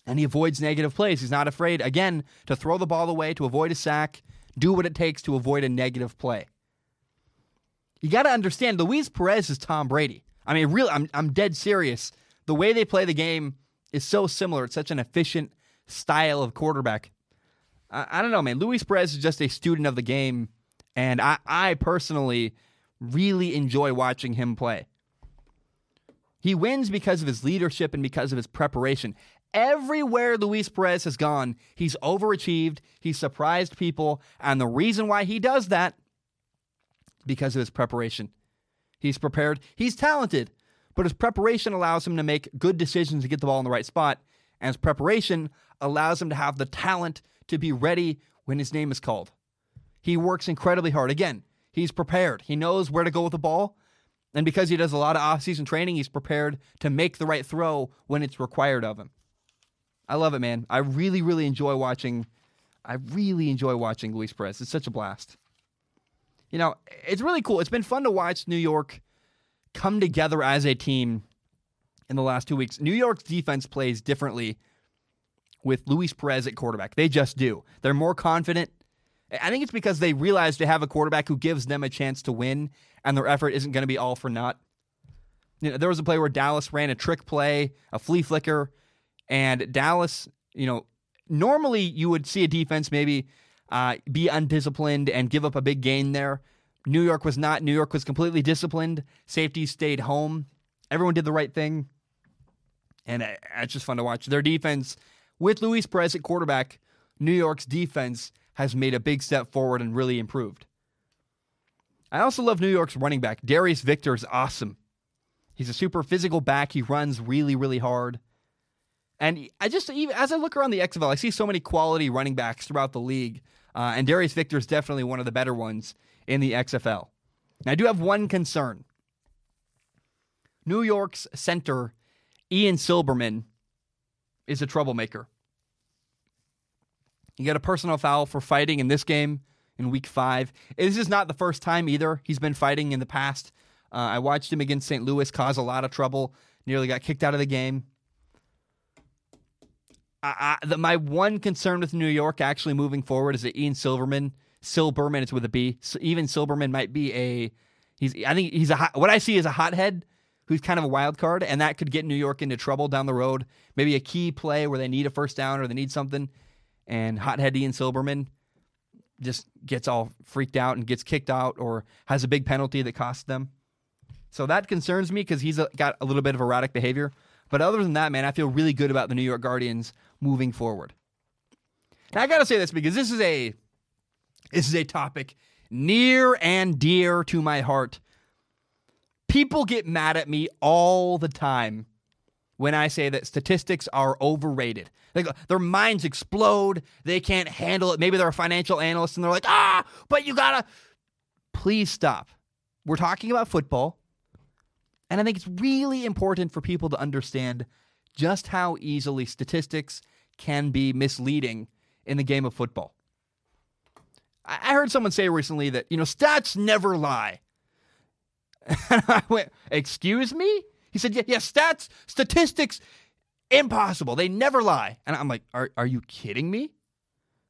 and he avoids negative plays. He's not afraid, again, to throw the ball away, to avoid a sack, do what it takes to avoid a negative play. You got to understand, Luis Perez is Tom Brady. I mean, really, I'm, I'm dead serious. The way they play the game is so similar. It's such an efficient style of quarterback. I, I don't know, man. Luis Perez is just a student of the game, and I, I personally really enjoy watching him play. He wins because of his leadership and because of his preparation. Everywhere Luis Perez has gone, he's overachieved, he's surprised people, and the reason why he does that because of his preparation. He's prepared, he's talented, but his preparation allows him to make good decisions to get the ball in the right spot, and his preparation allows him to have the talent to be ready when his name is called. He works incredibly hard. Again, he's prepared. He knows where to go with the ball, and because he does a lot of off-season training, he's prepared to make the right throw when it's required of him. I love it, man. I really, really enjoy watching. I really enjoy watching Luis Perez. It's such a blast. You know, it's really cool. It's been fun to watch New York come together as a team in the last two weeks. New York's defense plays differently with Luis Perez at quarterback. They just do. They're more confident. I think it's because they realize they have a quarterback who gives them a chance to win, and their effort isn't going to be all for naught. You know, there was a play where Dallas ran a trick play, a flea flicker, and Dallas, you know, normally you would see a defense maybe uh, be undisciplined and give up a big gain there. New York was not. New York was completely disciplined. Safety stayed home. Everyone did the right thing. And it's just fun to watch. Their defense, with Luis Perez at quarterback, New York's defense has made a big step forward and really improved. I also love New York's running back. Darius Victor is awesome. He's a super physical back. He runs really, really hard. And I just, even as I look around the XFL, I see so many quality running backs throughout the league. Uh, and Darius Victor is definitely one of the better ones in the XFL. Now, I do have one concern. New York's center, Ian Silberman, is a troublemaker. He got a personal foul for fighting in this game in week five. This is not the first time either. He's been fighting in the past. Uh, I watched him against St. Louis cause a lot of trouble, nearly got kicked out of the game. I, I, the, my one concern with New York actually moving forward is that Ian Silverman, Silberman, it's with a B. So even Silberman might be a. He's. I think he's a. Hot, what I see is a hothead who's kind of a wild card, and that could get New York into trouble down the road. Maybe a key play where they need a first down or they need something, and hothead Ian Silberman just gets all freaked out and gets kicked out or has a big penalty that costs them. So that concerns me because he's got a little bit of erratic behavior. But other than that, man, I feel really good about the New York Guardians moving forward. Now I got to say this because this is a this is a topic near and dear to my heart. People get mad at me all the time when I say that statistics are overrated. Their minds explode, they can't handle it. Maybe they're a financial analyst and they're like, "Ah, but you got to please stop. We're talking about football. And I think it's really important for people to understand just how easily statistics can be misleading in the game of football. I heard someone say recently that, you know, stats never lie. And I went, Excuse me? He said, Yeah, yeah, stats, statistics, impossible. They never lie. And I'm like, Are, are you kidding me?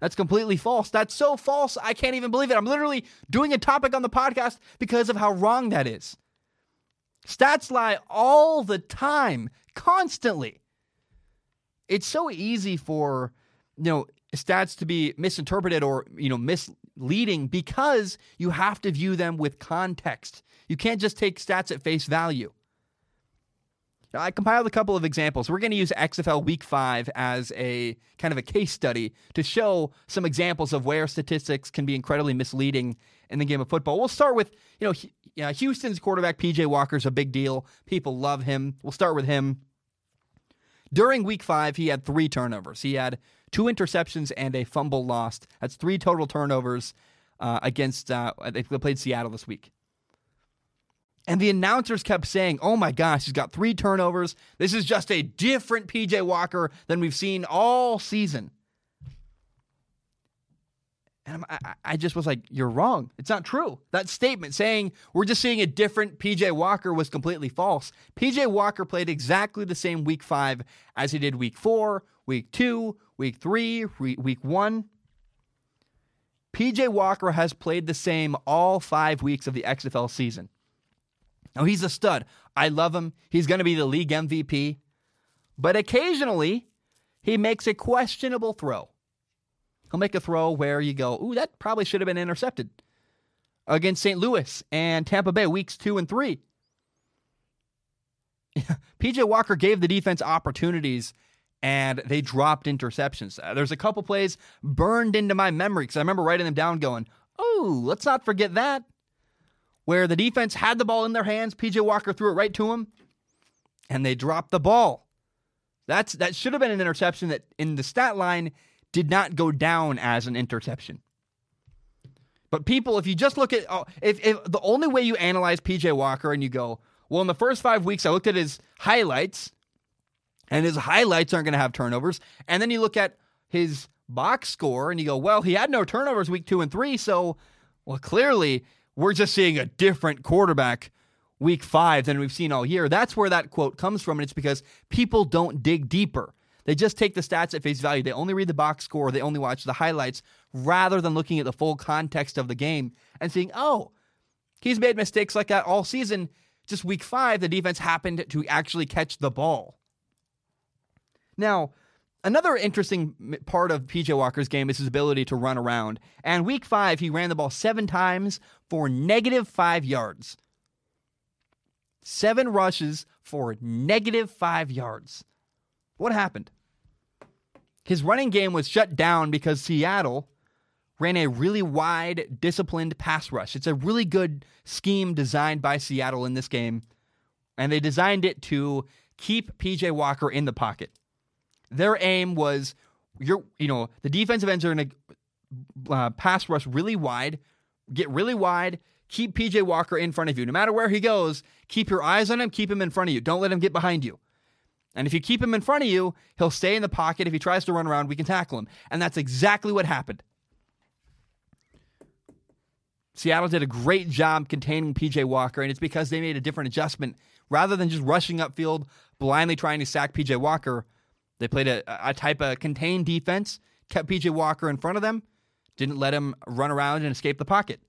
That's completely false. That's so false. I can't even believe it. I'm literally doing a topic on the podcast because of how wrong that is. Stats lie all the time, constantly. It's so easy for, you know, stats to be misinterpreted or, you know, misleading because you have to view them with context. You can't just take stats at face value. I compiled a couple of examples. We're going to use XFL Week 5 as a kind of a case study to show some examples of where statistics can be incredibly misleading in the game of football. We'll start with, you know, Houston's quarterback PJ Walker's a big deal. People love him. We'll start with him. During Week 5, he had 3 turnovers. He had two interceptions and a fumble lost. That's 3 total turnovers uh, against uh, they played Seattle this week. And the announcers kept saying, oh my gosh, he's got three turnovers. This is just a different PJ Walker than we've seen all season. And I, I just was like, you're wrong. It's not true. That statement saying we're just seeing a different PJ Walker was completely false. PJ Walker played exactly the same week five as he did week four, week two, week three, week one. PJ Walker has played the same all five weeks of the XFL season. Now, he's a stud. I love him. He's going to be the league MVP. But occasionally, he makes a questionable throw. He'll make a throw where you go, ooh, that probably should have been intercepted against St. Louis and Tampa Bay weeks two and three. PJ Walker gave the defense opportunities and they dropped interceptions. Uh, there's a couple plays burned into my memory because I remember writing them down going, oh, let's not forget that where the defense had the ball in their hands. PJ Walker threw it right to him, and they dropped the ball. That's that should have been an interception that in the stat line did not go down as an interception. But people, if you just look at oh, if, if the only way you analyze PJ Walker and you go, well, in the first five weeks, I looked at his highlights, and his highlights aren't going to have turnovers, and then you look at his box score and you go, well, he had no turnovers week two and three, so well, clearly we're just seeing a different quarterback week five than we've seen all year. That's where that quote comes from, and it's because people don't dig deeper. They just take the stats at face value. They only read the box score, they only watch the highlights, rather than looking at the full context of the game and seeing, oh, he's made mistakes like that all season. Just week five, the defense happened to actually catch the ball. Now, Another interesting part of PJ Walker's game is his ability to run around. And week five, he ran the ball seven times for negative five yards. Seven rushes for negative five yards. What happened? His running game was shut down because Seattle ran a really wide, disciplined pass rush. It's a really good scheme designed by Seattle in this game. And they designed it to keep PJ Walker in the pocket. Their aim was you're you know the defensive ends are going to uh, pass rush really wide, get really wide, keep PJ Walker in front of you. No matter where he goes, keep your eyes on him, keep him in front of you. Don't let him get behind you. And if you keep him in front of you, he'll stay in the pocket. If he tries to run around, we can tackle him. And that's exactly what happened. Seattle did a great job containing PJ Walker, and it's because they made a different adjustment. Rather than just rushing upfield, blindly trying to sack PJ Walker, they played a, a type of contained defense, kept PJ Walker in front of them, didn't let him run around and escape the pocket.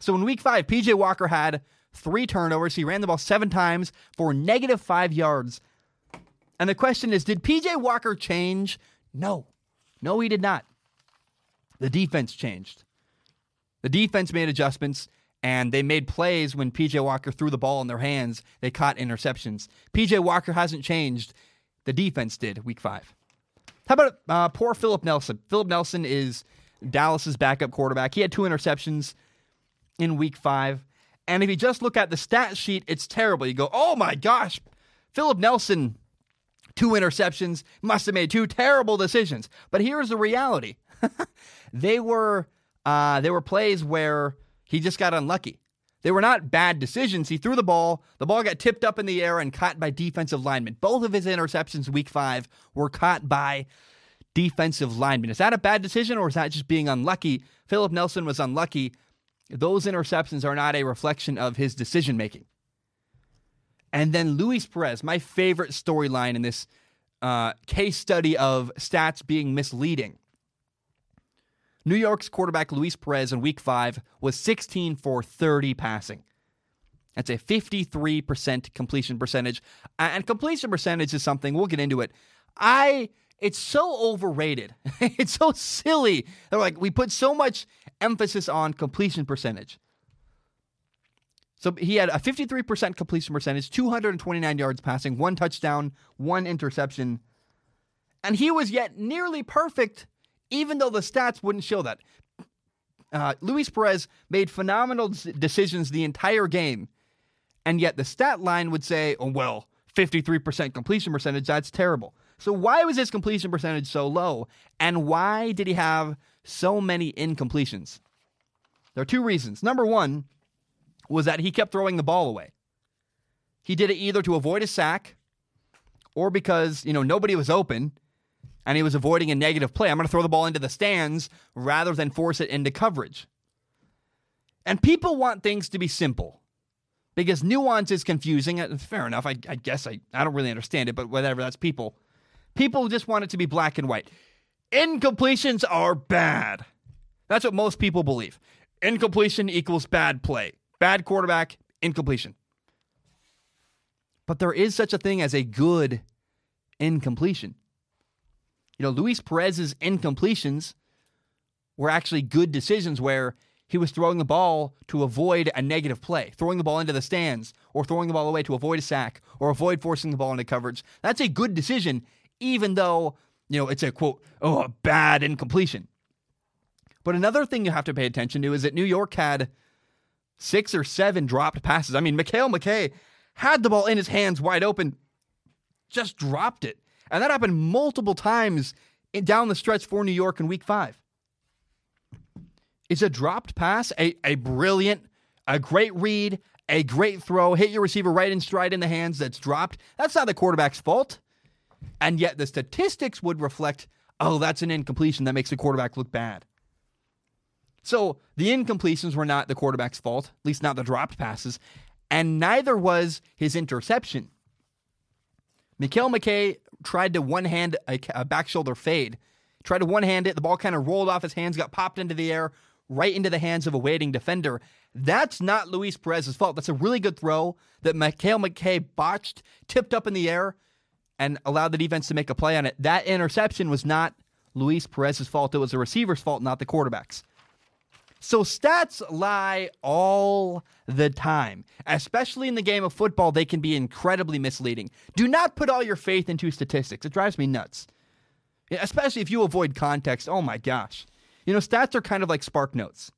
So in week five, PJ Walker had three turnovers. He ran the ball seven times for negative five yards. And the question is did PJ Walker change? No. No, he did not. The defense changed. The defense made adjustments and they made plays when PJ Walker threw the ball in their hands. They caught interceptions. PJ Walker hasn't changed. The defense did week five. How about uh, poor Philip Nelson? Philip Nelson is Dallas's backup quarterback. He had two interceptions in week five. And if you just look at the stat sheet, it's terrible. You go, oh my gosh, Philip Nelson, two interceptions, must have made two terrible decisions. But here's the reality they were uh, they were plays where He just got unlucky. They were not bad decisions. He threw the ball. The ball got tipped up in the air and caught by defensive linemen. Both of his interceptions week five were caught by defensive linemen. Is that a bad decision or is that just being unlucky? Philip Nelson was unlucky. Those interceptions are not a reflection of his decision making. And then Luis Perez, my favorite storyline in this uh, case study of stats being misleading. New York's quarterback Luis Perez in week five was 16 for 30 passing. That's a 53% completion percentage. And completion percentage is something, we'll get into it. I it's so overrated. it's so silly. They're like, we put so much emphasis on completion percentage. So he had a 53% completion percentage, 229 yards passing, one touchdown, one interception. And he was yet nearly perfect even though the stats wouldn't show that. Uh, Luis Perez made phenomenal decisions the entire game, and yet the stat line would say, oh, well, 53% completion percentage, that's terrible. So, why was his completion percentage so low, and why did he have so many incompletions? There are two reasons. Number one was that he kept throwing the ball away. He did it either to avoid a sack or because, you know, nobody was open and he was avoiding a negative play. I'm going to throw the ball into the stands rather than force it into coverage. And people want things to be simple because nuance is confusing. Uh, fair enough. I, I, guess I, I don't really understand it, but whatever. That's people. People just want it to be black and white. Incompletions are bad. That's what most people believe. Incompletion equals bad play. Bad quarterback, incompletion. But there is such a thing as a good incompletion. You know, Luis Perez's incompletions were actually good decisions where he was throwing the ball to avoid a negative play, throwing the ball into the stands, or throwing the ball away to avoid a sack, or avoid forcing the ball into coverage. That's a good decision, even though, you know, it's a quote, oh, a bad incompletion. But another thing you have to pay attention to is that New York had six or seven dropped passes. I mean, Mekale McKay had the ball in his hands wide open, just dropped it. And that happened multiple times down the stretch for New York in week five. Is a dropped pass a, a brilliant, a great read, a great throw, hit your receiver right in stride in the hands that's dropped? That's not the quarterback's fault. And yet the statistics would reflect, oh, that's an incompletion that makes the quarterback look bad. So the incompletions were not the quarterback's fault, at least not the dropped passes, and neither was his interception. Mekale McKay tried to one hand uh, a, a uh, back shoulder fade, tried to one hand it. The ball kind of rolled off his hands, got popped into the air, right into the hands of a waiting defender. That's not Luis Perez's fault. That's a really good throw that Mekale McKay botched, tipped up in the air, and allowed the defense to make a play on it. That interception was not Luis Perez's fault. It was the receiver's fault, not the quarterback's. So stats lie all the time. Especially in the game of football, they can be incredibly misleading. Do not put all your faith into statistics. It drives me nuts. Especially if you avoid context. Oh my gosh. You know, stats are kind of like spark notes.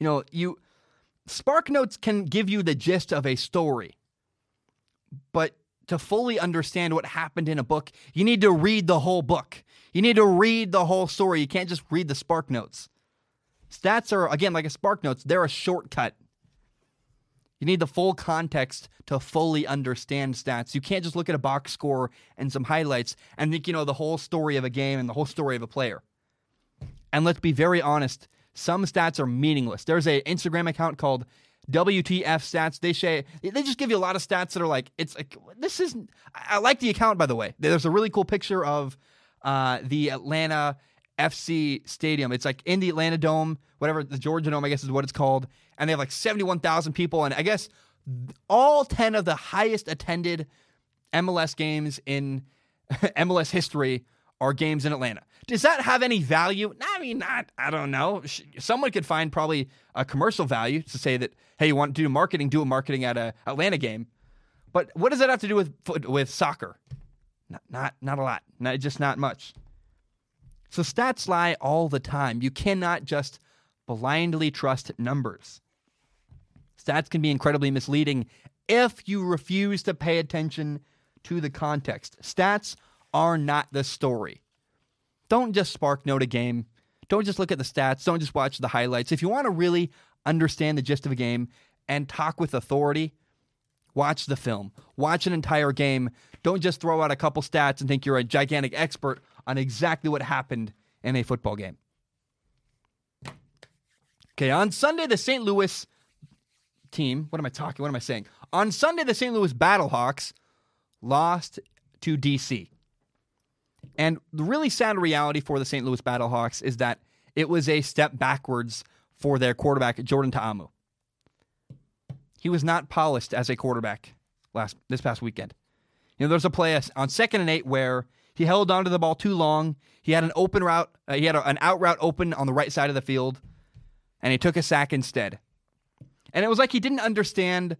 You know, you spark notes can give you the gist of a story. But to fully understand what happened in a book, you need to read the whole book. You need to read the whole story. You can't just read the spark notes. Stats are, again, like a Spark Notes, they're a shortcut. You need the full context to fully understand stats. You can't just look at a box score and some highlights and think you know the whole story of a game and the whole story of a player. And let's be very honest, some stats are meaningless. There's a Instagram account called WTF Stats. They say they just give you a lot of stats that are like it's like this isn't. I like the account by the way. There's a really cool picture of uh, the Atlanta FC Stadium. It's like in the Atlanta Dome, whatever the Georgia Dome, I guess is what it's called. And they have like 71,000 people. And I guess all 10 of the highest attended MLS games in MLS history are games in Atlanta. Does that have any value? I mean, not, I don't know. Someone could find probably a commercial value to say that, hey, you want to do marketing, do a marketing at a Atlanta game. But what does that have to do with with soccer? Not, not, not a lot. Not, just not much. So stats lie all the time. You cannot just blindly trust numbers. Stats can be incredibly misleading if you refuse to pay attention to the context. Stats are not the story. Don't just spark note a game. Don't just look at the stats. Don't just watch the highlights. If you want to really understand the gist of a game and talk with authority, watch the film. Watch an entire game. Don't just throw out a couple stats and think you're a gigantic expert on exactly what happened in a football game. Okay, on Sunday, the St. Louis team, what am I talking? What am I saying? On Sunday, the St. Louis Battlehawks lost to DC. And the really sad reality for the St. Louis Battlehawks is that it was a step backwards for their quarterback, Jordan Ta'amu. He was not polished as a quarterback last this past weekend. You know, there's a play on second and eight where he held onto the ball too long. He had an open route. Uh, he had a, an out route open on the right side of the field, and he took a sack instead. And it was like he didn't understand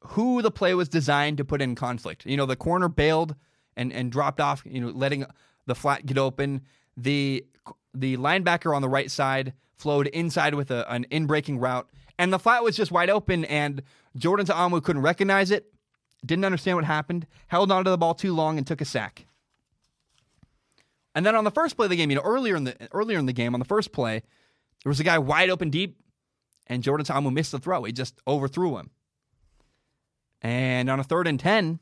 who the play was designed to put in conflict. You know, the corner bailed and and dropped off. You know, letting the flat get open. The the linebacker on the right side flowed inside with a, an in breaking route, and the flat was just wide open. And Jordan Ta'amu couldn't recognize it, didn't understand what happened, held onto the ball too long, and took a sack. And then on the first play of the game, you know, earlier in the earlier in the game, on the first play, there was a guy wide open deep, and Jordan Ta'amu missed the throw. He just overthrew him. And on a third and ten,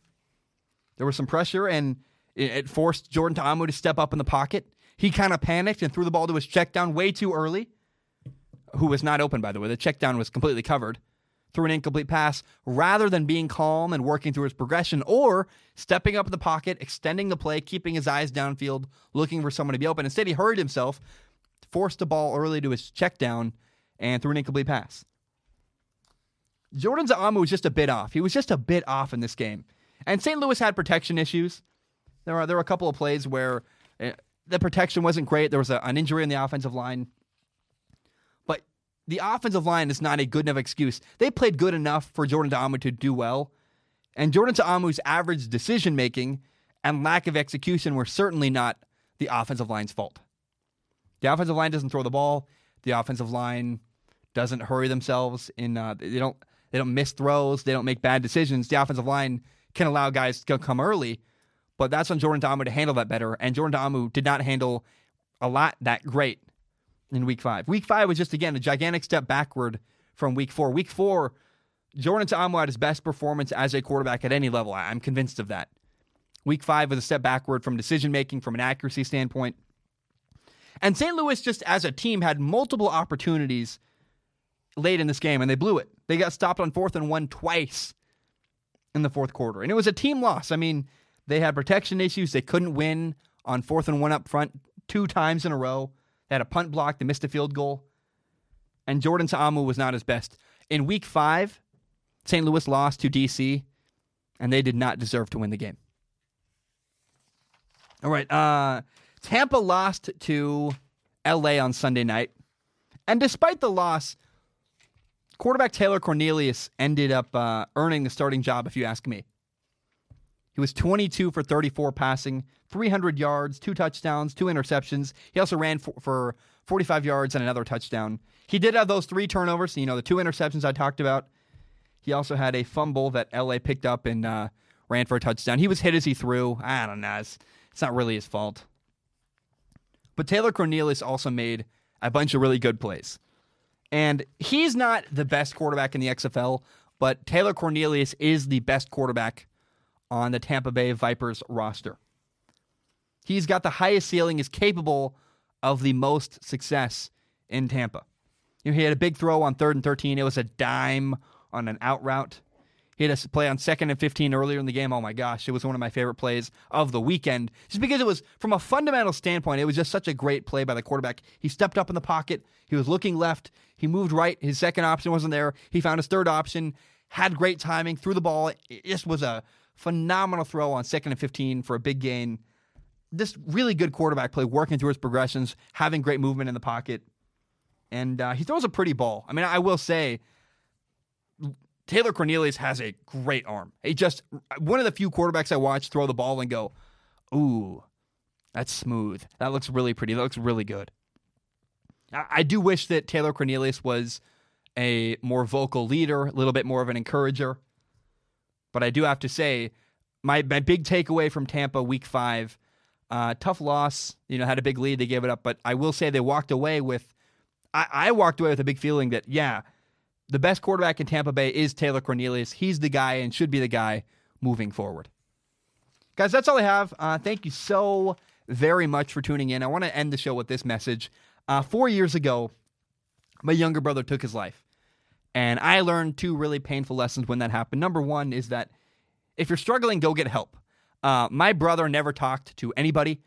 there was some pressure, and it, forced Jordan Ta'amu to step up in the pocket. He kind of panicked and threw the ball to his check down way too early, who was not open, by the way. The check down was completely covered. Threw an incomplete pass rather than being calm and working through his progression or stepping up in the pocket, extending the play, keeping his eyes downfield, looking for someone to be open. Instead, he hurried himself, forced the ball early to his check down, and threw an incomplete pass. Jordan Ta'amu was just a bit off. He was just a bit off in this game. And St. Louis had protection issues. There are there were a couple of plays where uh, the protection wasn't great. There was a, an injury in the offensive line. The offensive line is not a good enough excuse. They played good enough for Jordan Ta'amu to do well. And Jordan Ta'amu's average decision making and lack of execution were certainly not the offensive line's fault. The offensive line doesn't throw the ball. The offensive line doesn't hurry themselves in uh, they don't they don't miss throws, they don't make bad decisions. The offensive line can allow guys to come early, but that's on Jordan Ta'amu to handle that better. And Jordan Ta'amu did not handle a lot that great in week five. Week five was just, again, a gigantic step backward from week four. Week four, Jordan Ta'amu had his best performance as a quarterback at any level. I'm convinced of that. Week five was a step backward from decision making, from an accuracy standpoint. And St. Louis, just as a team, had multiple opportunities late in this game, and they blew it. They got stopped on fourth and one twice in the fourth quarter. And it was a team loss. I mean, they had protection issues. They couldn't win on fourth and one up front two times in a row. They had a punt block. They missed a field goal. And Jordan Ta'amu was not his best. In week five, St. Louis lost to DC, and they did not deserve to win the game. All right. Uh, Tampa lost to LA on Sunday night. And despite the loss, quarterback Taylor Cornelius ended up uh, earning the starting job, if you ask me. He was 22 for 34 passing, 300 yards, two touchdowns, two interceptions. He also ran for, for 45 yards and another touchdown. He did have those three turnovers, you know, the two interceptions I talked about. He also had a fumble that LA picked up and uh, ran for a touchdown. He was hit as he threw. I don't know. It's, it's not really his fault. But Taylor Cornelius also made a bunch of really good plays. And he's not the best quarterback in the XFL, but Taylor Cornelius is the best quarterback on the Tampa Bay Vipers roster. He's got the highest ceiling, is capable of the most success in Tampa. You know, he had a big throw on third and 13. It was a dime on an out route. He had a play on second and 15 earlier in the game. Oh my gosh, it was one of my favorite plays of the weekend. Just because it was, from a fundamental standpoint, it was just such a great play by the quarterback. He stepped up in the pocket. He was looking left. He moved right. His second option wasn't there. He found his third option, had great timing, threw the ball. It just was a phenomenal throw on second and 15 for a big gain. This really good quarterback play, working through his progressions, having great movement in the pocket. And uh, he throws a pretty ball. I mean, I will say, Taylor Cornelius has a great arm. He just, one of the few quarterbacks I watch throw the ball and go, ooh, that's smooth. That looks really pretty. That looks really good. I, I do wish that Taylor Cornelius was a more vocal leader, a little bit more of an encourager. But I do have to say, my, my big takeaway from Tampa week five Uh, tough loss. You know, had a big lead. They gave it up. But I will say they walked away with, I, I walked away with a big feeling that, yeah, the best quarterback in Tampa Bay is Taylor Cornelius. He's the guy and should be the guy moving forward. Guys, that's all I have. Uh, thank you so very much for tuning in. I want to end the show with this message. Uh, four years ago, my younger brother took his life. And I learned two really painful lessons when that happened. Number one is that if you're struggling, go get help. Uh, my brother never talked to anybody.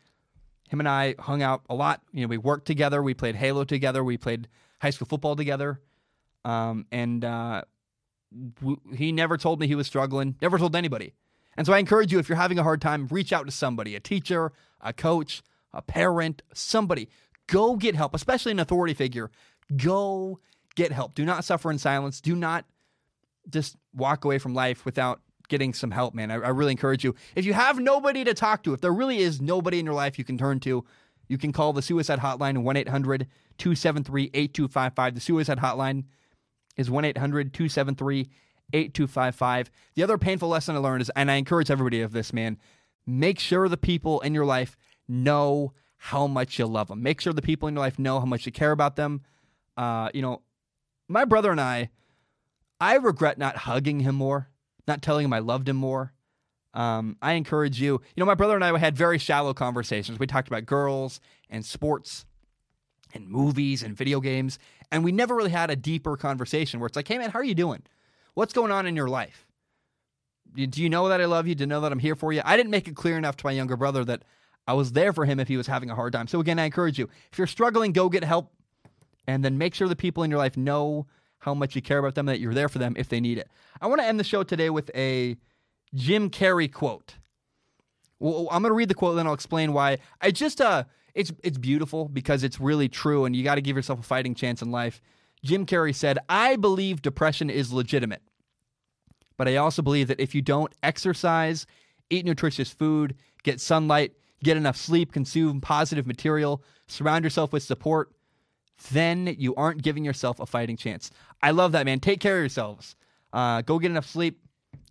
Him and I hung out a lot. You know, we worked together. We played Halo together. We played high school football together. Um, and uh, w- he never told me he was struggling. Never told anybody. And so I encourage you, if you're having a hard time, reach out to somebody, a teacher, a coach, a parent, somebody. Go get help, especially an authority figure. Go get help. Do not suffer in silence. Do not just walk away from life without getting some help, man. I, I, really encourage you. If you have nobody to talk to, if there really is nobody in your life you can turn to, you can call the suicide hotline 1 800 273 8255. The suicide hotline is 1 800 273 8255. The other painful lesson I learned is, and I encourage everybody of this, man, make sure the people in your life know how much you love them. Make sure the people in your life know how much you care about them. Uh, you know, my brother and I, I regret not hugging him more, not telling him I loved him more. Um, I encourage you. You know, my brother and I had very shallow conversations. We talked about girls and sports and movies and video games, and we never really had a deeper conversation where it's like, "Hey, man, how are you doing? What's going on in your life? Do you know that I love you? Do you know that I'm here for you?" I didn't make it clear enough to my younger brother that I was there for him if he was having a hard time. So again, I encourage you. If you're struggling, go get help and then make sure the people in your life know how much you care about them, that you're there for them if they need it. I want to end the show today with a Jim Carrey quote. Well, I'm going to read the quote, then I'll explain why. I just, uh, it's it's beautiful because it's really true, and you got to give yourself a fighting chance in life. Jim Carrey said, "I believe depression is legitimate, but I also believe that if you don't exercise, eat nutritious food, get sunlight, get enough sleep, consume positive material, surround yourself with support, then you aren't giving yourself a fighting chance. I love that, man. Take care of yourselves. Uh, go get enough sleep.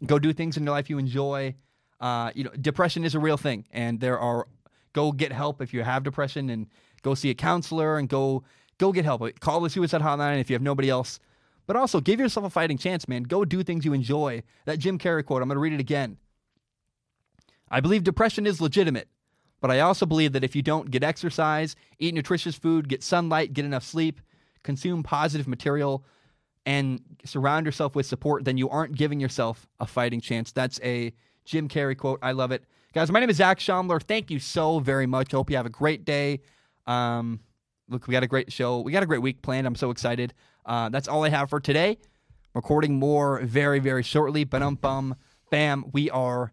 Go do things in your life you enjoy. Uh, you know, depression is a real thing, and there are. Go get help if you have depression, and go see a counselor, and go go get help. Call the suicide hotline if you have nobody else. But also, give yourself a fighting chance, man. Go do things you enjoy. That Jim Carrey quote. I'm going to read it again. I believe depression is legitimate, but I also believe that if you don't get exercise, eat nutritious food, get sunlight, get enough sleep, consume positive material, and surround yourself with support, then you aren't giving yourself a fighting chance. That's a Jim Carrey quote. I love it. Guys, my name is Zac Shomler. Thank you so very much. Hope you have a great day. Um, look, we got a great show. We got a great week planned. I'm so excited. Uh, that's all I have for today. Recording more very, very shortly. But um, bum, bam, we are